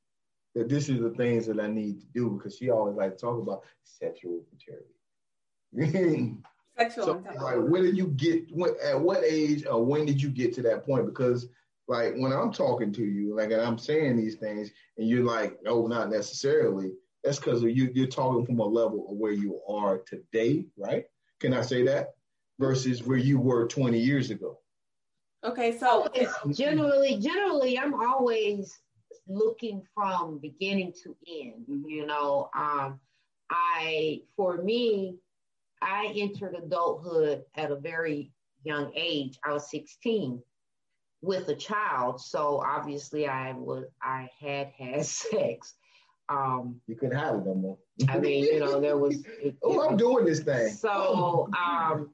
that this is the things that I need to do because she always like to talk about sexual maturity. sexual so, like, when did you get? When, at what age or when did you get to that point? Because like when I'm talking to you, like and I'm saying these things, and you're like, no, not necessarily. That's because you, you're talking from a level of where you are today, right? Can I say that? Versus where you were 20 years ago. Okay, so generally, generally, I'm always looking from beginning to end. You know, um, I for me, I entered adulthood at a very young age. I was 16 with a child, so obviously I was I had had sex. Um, you couldn't have it no more. I mean, you know, there was. It, oh, I'm doing this thing. So, um,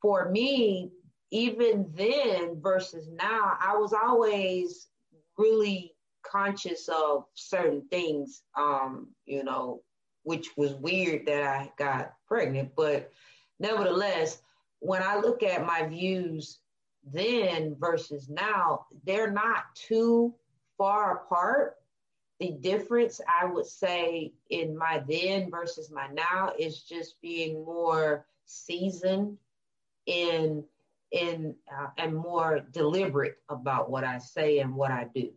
for me, even then versus now, I was always really conscious of certain things, um, you know, which was weird that I got pregnant. But nevertheless, when I look at my views then versus now, they're not too far apart. The difference, I would say, in my then versus my now is just being more seasoned in in uh, and more deliberate about what I say and what I do.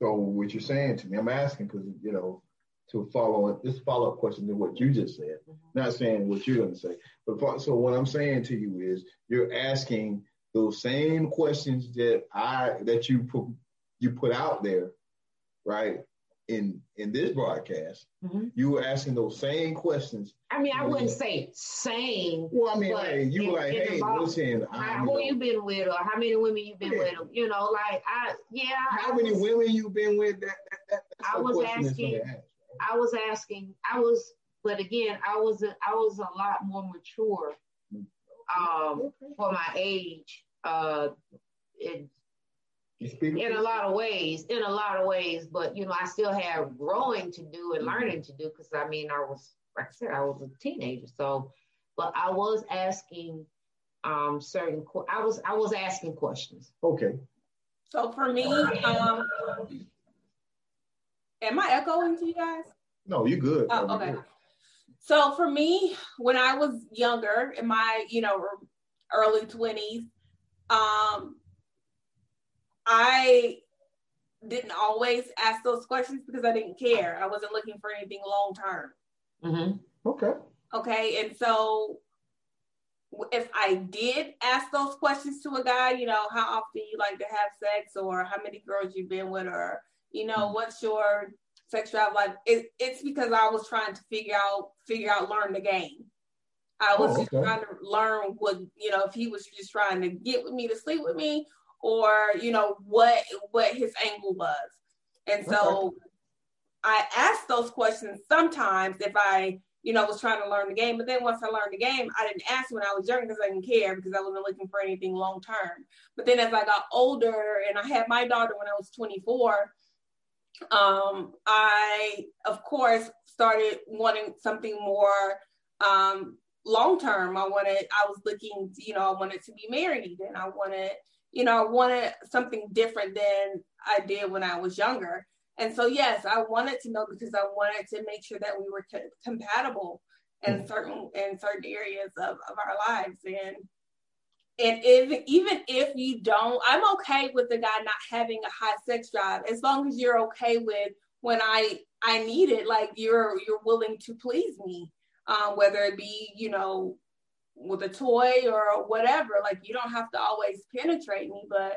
So what you're saying to me, I'm asking because you know to follow up this follow up question to what you just said. Mm-hmm. Not saying what you're going to say, but so what I'm saying to you is you're asking those same questions that I that you put you put out there, right? In in this broadcast, mm-hmm. you were asking those same questions. I mean, I wouldn't say same. Well, I mean, like you in, were like, "Hey, listen, how, who you been with, or how many women you been yeah. with?" You know, like I, yeah. How I many was, women you been with? That, that, that I was asking. Ask, right? I was asking. I was, but again, I was a, I was a lot more mature, um, okay. for my age. Uh, it, in a lot of ways, in a lot of ways, but you know, I still have growing to do and mm-hmm. learning to do because I mean, I was, like I said, I was a teenager. So, but I was asking um certain, I was, I was asking questions. Okay. So for me, um, am I echoing to you guys? No, you're good. Oh, okay. Good. So for me, when I was younger, in my you know early twenties, um, I didn't always ask those questions because I didn't care. I wasn't looking for anything long term. Mm-hmm. Okay. Okay. And so if I did ask those questions to a guy, you know, how often you like to have sex or how many girls you've been with or, you know, mm-hmm. what's your sex drive life? It, it's because I was trying to figure out, figure out, learn the game. I was oh, okay. just trying to learn what, you know, if he was just trying to get with me to sleep with me or you know what what his angle was. And so okay. i asked those questions sometimes if i you know was trying to learn the game but then once i learned the game i didn't ask when i was young because i didn't care because i wasn't looking for anything long term but then as i got older and i had my daughter when i was 24 um, i of course started wanting something more um, long term i wanted i was looking you know i wanted to be married and i wanted you know, I wanted something different than I did when I was younger. And so, yes, I wanted to know because I wanted to make sure that we were c- compatible in mm-hmm. certain in certain areas of, of our lives. And and if even if you don't, I'm okay with the guy not having a high sex drive as long as you're okay with when I I need it, like you're you're willing to please me, um, whether it be you know with a toy or whatever. Like you don't have to always penetrate me, but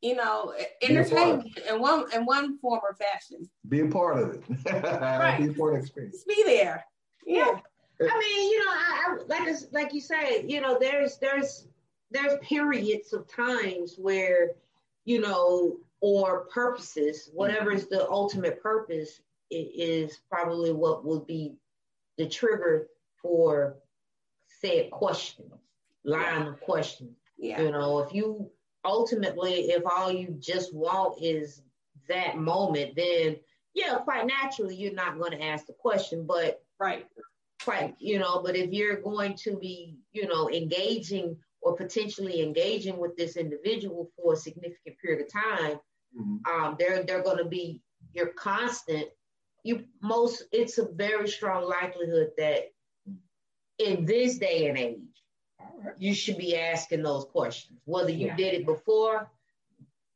you know, entertain me in one in one form or fashion. Be a part of it. right. Be a part of the experience. Just be there. Yeah. I mean, you know, I, I like like you say, you know, there's there's there's periods of times where, you know, or purposes, whatever is the ultimate purpose, is probably what will be the trigger for said questions, line of questions. Yeah. You know, if you ultimately, if all you just want is that moment, then yeah, quite naturally, you're not going to ask the question. But right, quite, you know, but if you're going to be, you know, engaging or potentially engaging with this individual for a significant period of time, mm-hmm. um, they're they're going to be your constant. You most, it's a very strong likelihood that in this day and age, you should be asking those questions. Whether you yeah. did it before,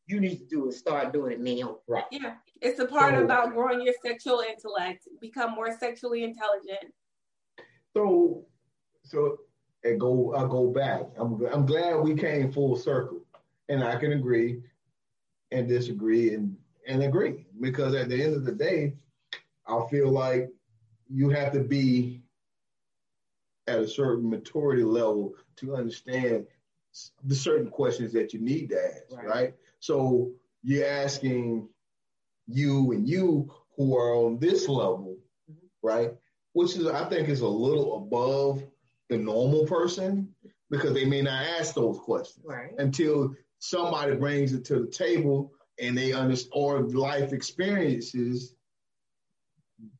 you need to do it. Start doing it now. Right. Yeah, it's a part so, about growing your sexual intellect, become more sexually intelligent. So, so I go. I go back. I'm. I'm glad we came full circle, and I can agree, and disagree, and and agree because at the end of the day, I feel like you have to be at a certain maturity level to understand the certain questions that you need to ask, right? right? So you're asking you and you who are on this level, mm-hmm. right? Which is, I think, is a little above the normal person because they may not ask those questions right. until somebody brings it to the table and they understand, or life experiences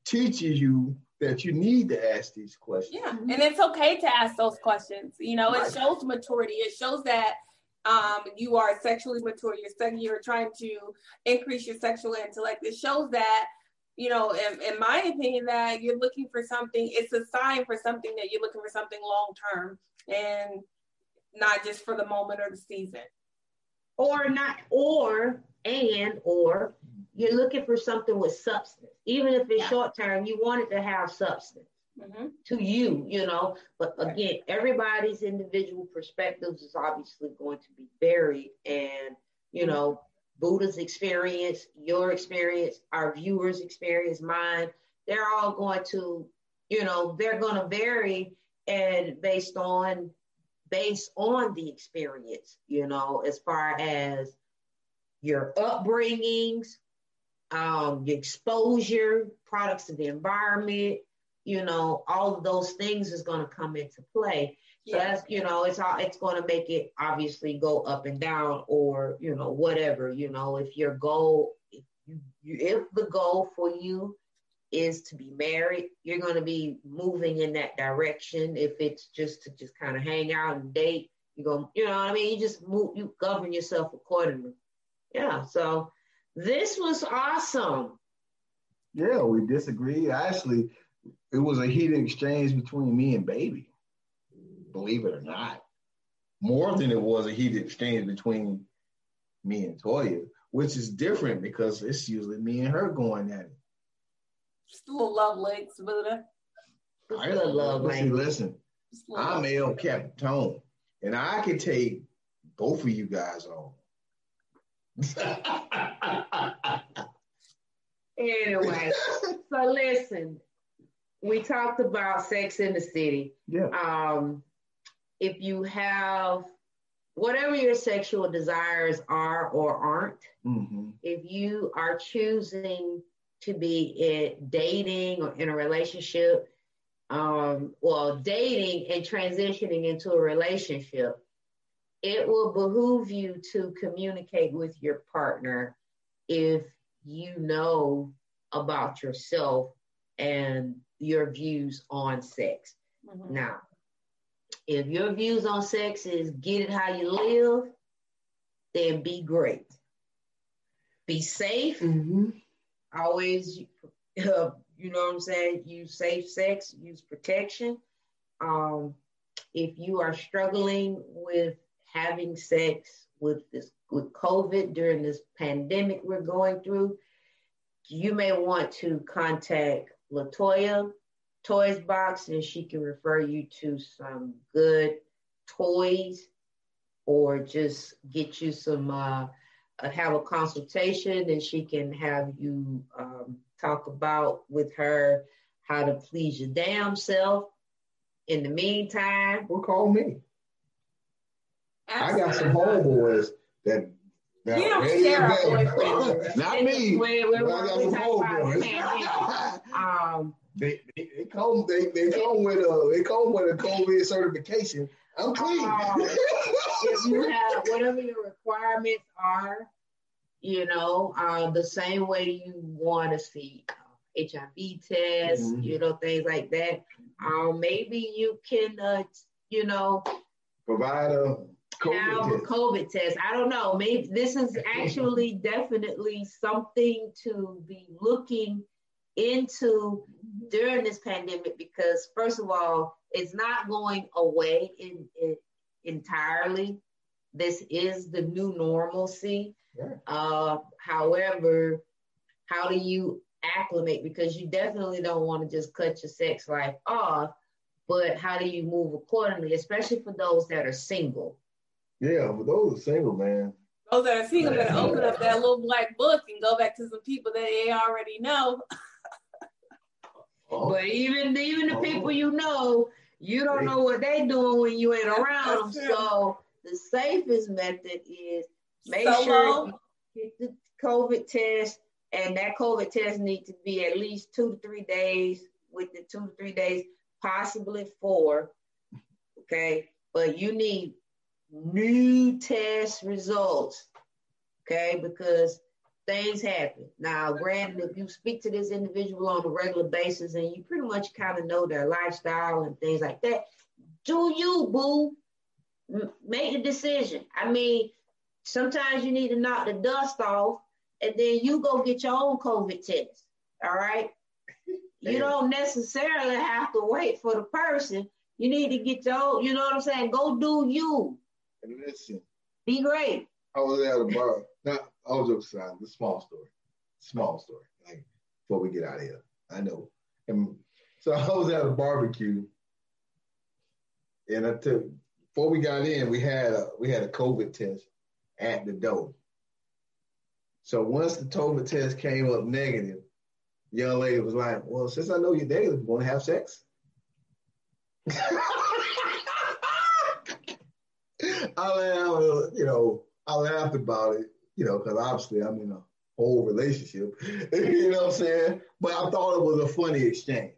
teaches you that you need to ask these questions. Yeah, and it's okay to ask those questions. You know, it shows maturity. It shows that um, you are sexually mature. You're saying you're trying to increase your sexual intellect. It shows that you know, in, in my opinion, that you're looking for something. It's a sign for something that you're looking for something long term and not just for the moment or the season. Or not, or and or you're looking for something with substance. Even if it's yeah. short term, you want it to have substance mm-hmm. to you, you know. But again, everybody's individual perspectives is obviously going to be varied. And, you know, Buddha's experience, your experience, our viewers' experience, mine, they're all going to, you know, they're going to vary and based on based on the experience, you know, as far as your upbringings, um, your exposure, products of the environment, you know, all of those things is going to come into play. So yeah. that's, you know, it's all, it's going to make it obviously go up and down or, you know, whatever, you know, if your goal, if you, if the goal for you is to be married, you're going to be moving in that direction. If it's just to just kind of hang out and date, you go, you know what I mean? You just move, you govern yourself accordingly. Yeah. So this was awesome. Yeah, we disagree. Actually, it was a heated exchange between me and baby believe it or not. More than it was a heated exchange between me and Toya, which is different because it's usually me and her going at it. Just a little love legs, Buddha. Uh, I love love listen, listen. I'm El Capitan, and I can take both of you guys on. anyway, so listen, we talked about sex in the city. Yeah. Um, if you have whatever your sexual desires are or aren't, mm-hmm. if you are choosing to be in dating or in a relationship, um, well, dating and transitioning into a relationship, it will behoove you to communicate with your partner if you know about yourself and your views on sex. Mm-hmm. Now, if your views on sex is get it how you live, then be great. Be safe. Mm-hmm. Always, uh, you know what I'm saying? Use safe sex, use protection. Um, if you are struggling with having sex with this with COVID during this pandemic we're going through, you may want to contact Latoya toys box and she can refer you to some good toys or just get you some uh, uh, have a consultation and she can have you um, talk about with her how to please your damn self. In the meantime well call me. Absolutely. i got some homeboys that now, you don't share a boyfriend. Not me. We're, we're, I got some homeboys. um, they, they, they come they, they come with a they come with a COVID certification. I'm clean. Uh, if you have whatever your requirements are, you know, uh, the same way you want to see uh, HIV tests, mm-hmm. you know, things like that. Um, maybe you can, uh, you know, provide a COVID have test. COVID test. I don't know. Maybe this is actually definitely something to be looking into during this pandemic because first of all it's not going away in, in entirely this is the new normalcy yeah. uh, however how do you acclimate because you definitely don't want to just cut your sex life off but how do you move accordingly especially for those that are single yeah for those are single man those that are single better open up that little black book and go back to some people that they already know oh. But even even the oh. people you know, you don't know what they doing when you ain't around them. So the safest method is make Solo. sure you get the COVID test, and that COVID test needs to be at least two to three days. With the two to three days, possibly four. Okay, but you need new test results. Okay, because things happen. Now, granted, if you speak to this individual on a regular basis and you pretty much kind of know their lifestyle and things like that, do you, boo? M- make a decision. I mean, sometimes you need to knock the dust off and then you go get your own COVID test. All right. You don't necessarily have to wait for the person. You need to get your own, you know what I'm saying? Go do you. And listen. Be great. I was at a bar. Now, all jokes aside, the small story. Small story. Like before we get out of here. I know. And so I was at a barbecue and I took before we got in, we had a we had a COVID test at the door. So once the COVID test came up negative, the young lady was like, "Well, since I know you're negative, you want to have sex?" I laughed, you know, I laughed about it, you know, because obviously I'm in a whole relationship, you know what I'm saying? But I thought it was a funny exchange,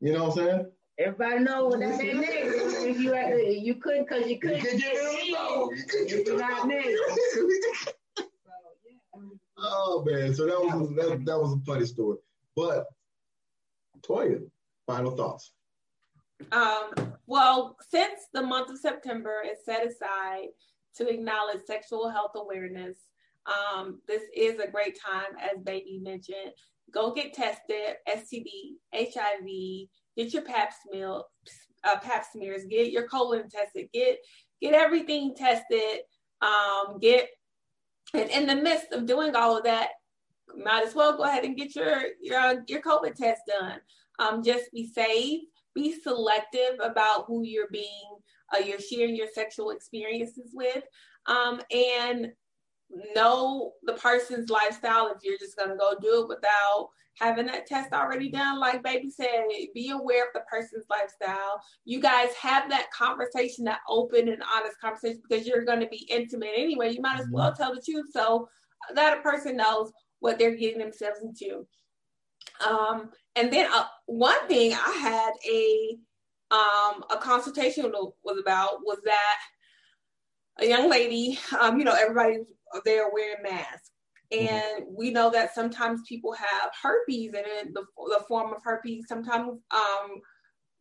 you know what I'm saying? Everybody knows what that means. If you had to, you couldn't because you couldn't get it. You you're not negative. Oh man, so that was that, that was a funny story. But Toya, final thoughts. Um, well, since the month of September is set aside to acknowledge sexual health awareness, um, this is a great time, as Baby mentioned. Go get tested, STD, HIV, get your pap smear, uh, pap smears, get your colon tested, get get everything tested, um, get and in the midst of doing all of that, might as well go ahead and get your your your COVID test done. Um, just be safe, be selective about who you're being, uh, you're sharing your sexual experiences with, um, and know the person's lifestyle. If you're just gonna go do it without having that test already done, like baby said, be aware of the person's lifestyle. You guys have that conversation, that open and honest conversation, because you're going to be intimate anyway. You might as well tell the truth so that a person knows what they're getting themselves into. Um, and then uh, one thing I had a um, a consultation was about was that a young lady, um, you know, everybody there wearing masks. Mm-hmm. And mm-hmm. we know that sometimes people have herpes, and the, the form of herpes sometimes um,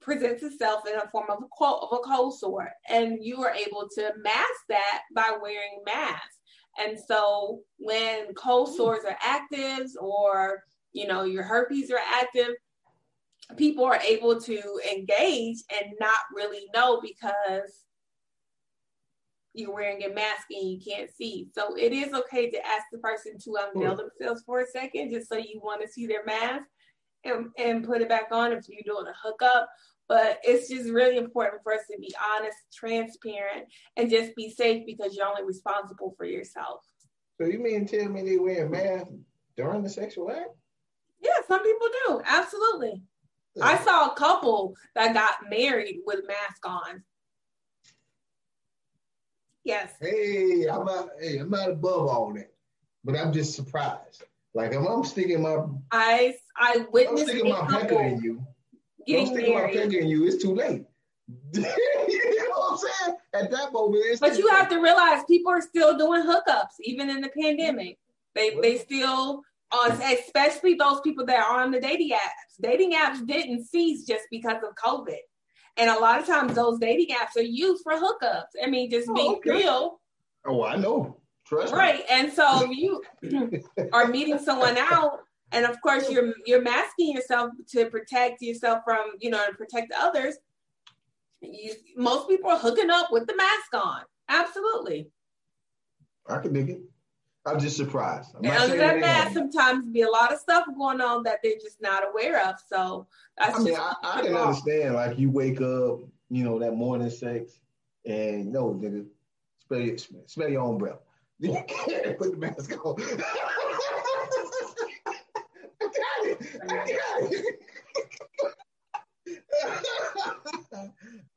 presents itself in a form of a, cold, of a cold sore. And you are able to mask that by wearing masks. And so when cold mm-hmm. sores are active or you know your herpes are active, people are able to engage and not really know because you're wearing a mask and you can't see. So it is okay to ask the person to unveil themselves for a second, just so you want to see their mask and, and put it back on if you're doing a hookup. But it's just really important for us to be honest, transparent, and just be safe because you're only responsible for yourself. So you mean tell me they wear a mask during the sexual act? Yeah, some people do. Absolutely. Yeah. I saw a couple that got married with mask on Yes. Hey, I'm not. Hey, I'm not above all that, but I'm just surprised. Like if I'm sticking my, I I witnessed. I'm sticking my pecker in you. I'm sticking married. my pecker in you. It's too late. you know what I'm saying? At that moment, but you have to realize people are still doing hookups even in the pandemic. They what? they still, uh, especially those people that are on the dating apps. Dating apps didn't cease just because of COVID. And a lot of times those dating apps are used for hookups. I mean, just oh, being okay. real. Oh, I know. Trust right. Me. And so you are meeting someone out, and of course you're you're masking yourself to protect yourself from, you know, to protect others. You, most people are hooking up with the mask on. Absolutely. I can dig it. I'm just surprised. I'm and under that mask, sometimes be a lot of stuff going on that they're just not aware of. So I mean, I, I can understand. Like you wake up, you know, that morning sex, and no, nigga, smell your, smell your own breath. You can't put the mask on. I got it. I got it.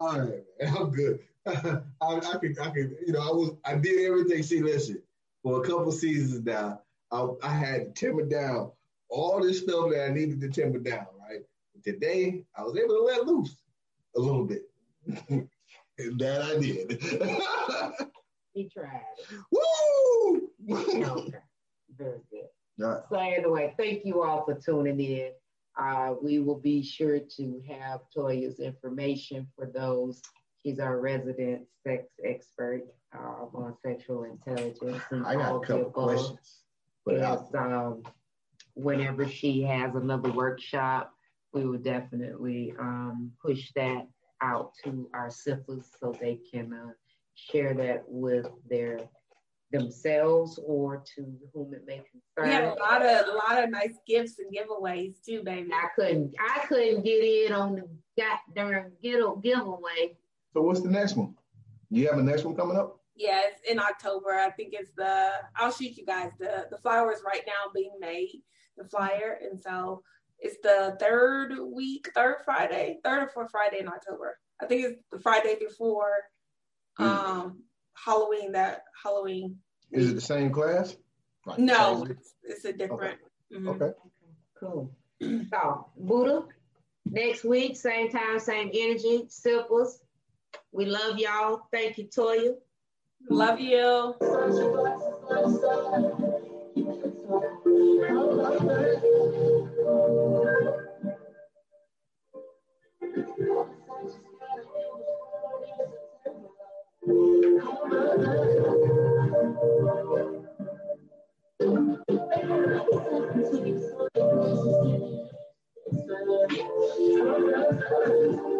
All right, man. I'm good. I, I could, I could, you know, I was, I did everything. See, listen, for a couple seasons now, I, I had to timber down all this stuff that I needed to timber down, right? Today, I was able to let loose a little bit. And that I did. he tried. Woo! okay. Very good. Right. So anyway, thank you all for tuning in. Uh, we will be sure to have Toya's information for those. She's our resident sex expert uh, on sexual intelligence. And I got a couple questions. Yes, um, whenever she has another workshop, we will definitely um, push that out to our SIFLAs so they can uh, share that with their themselves or to whom it may concern. We have a lot of a lot of nice gifts and giveaways too, baby. I couldn't I couldn't get in on the goddamn giveaway. So what's the next one? You have a next one coming up? Yes, in October. I think it's the. I'll shoot you guys the the flowers right now being made, the flyer, and so it's the third week, third Friday, third or fourth Friday in October. I think it's the Friday before mm. um Halloween. That Halloween. Is it the same class? Like no, it's, it's, a different. Okay. Mm-hmm. okay. Cool. So Buddha, next week, same time, same energy, Simples. We love y'all. Thank you, Toya. Love you.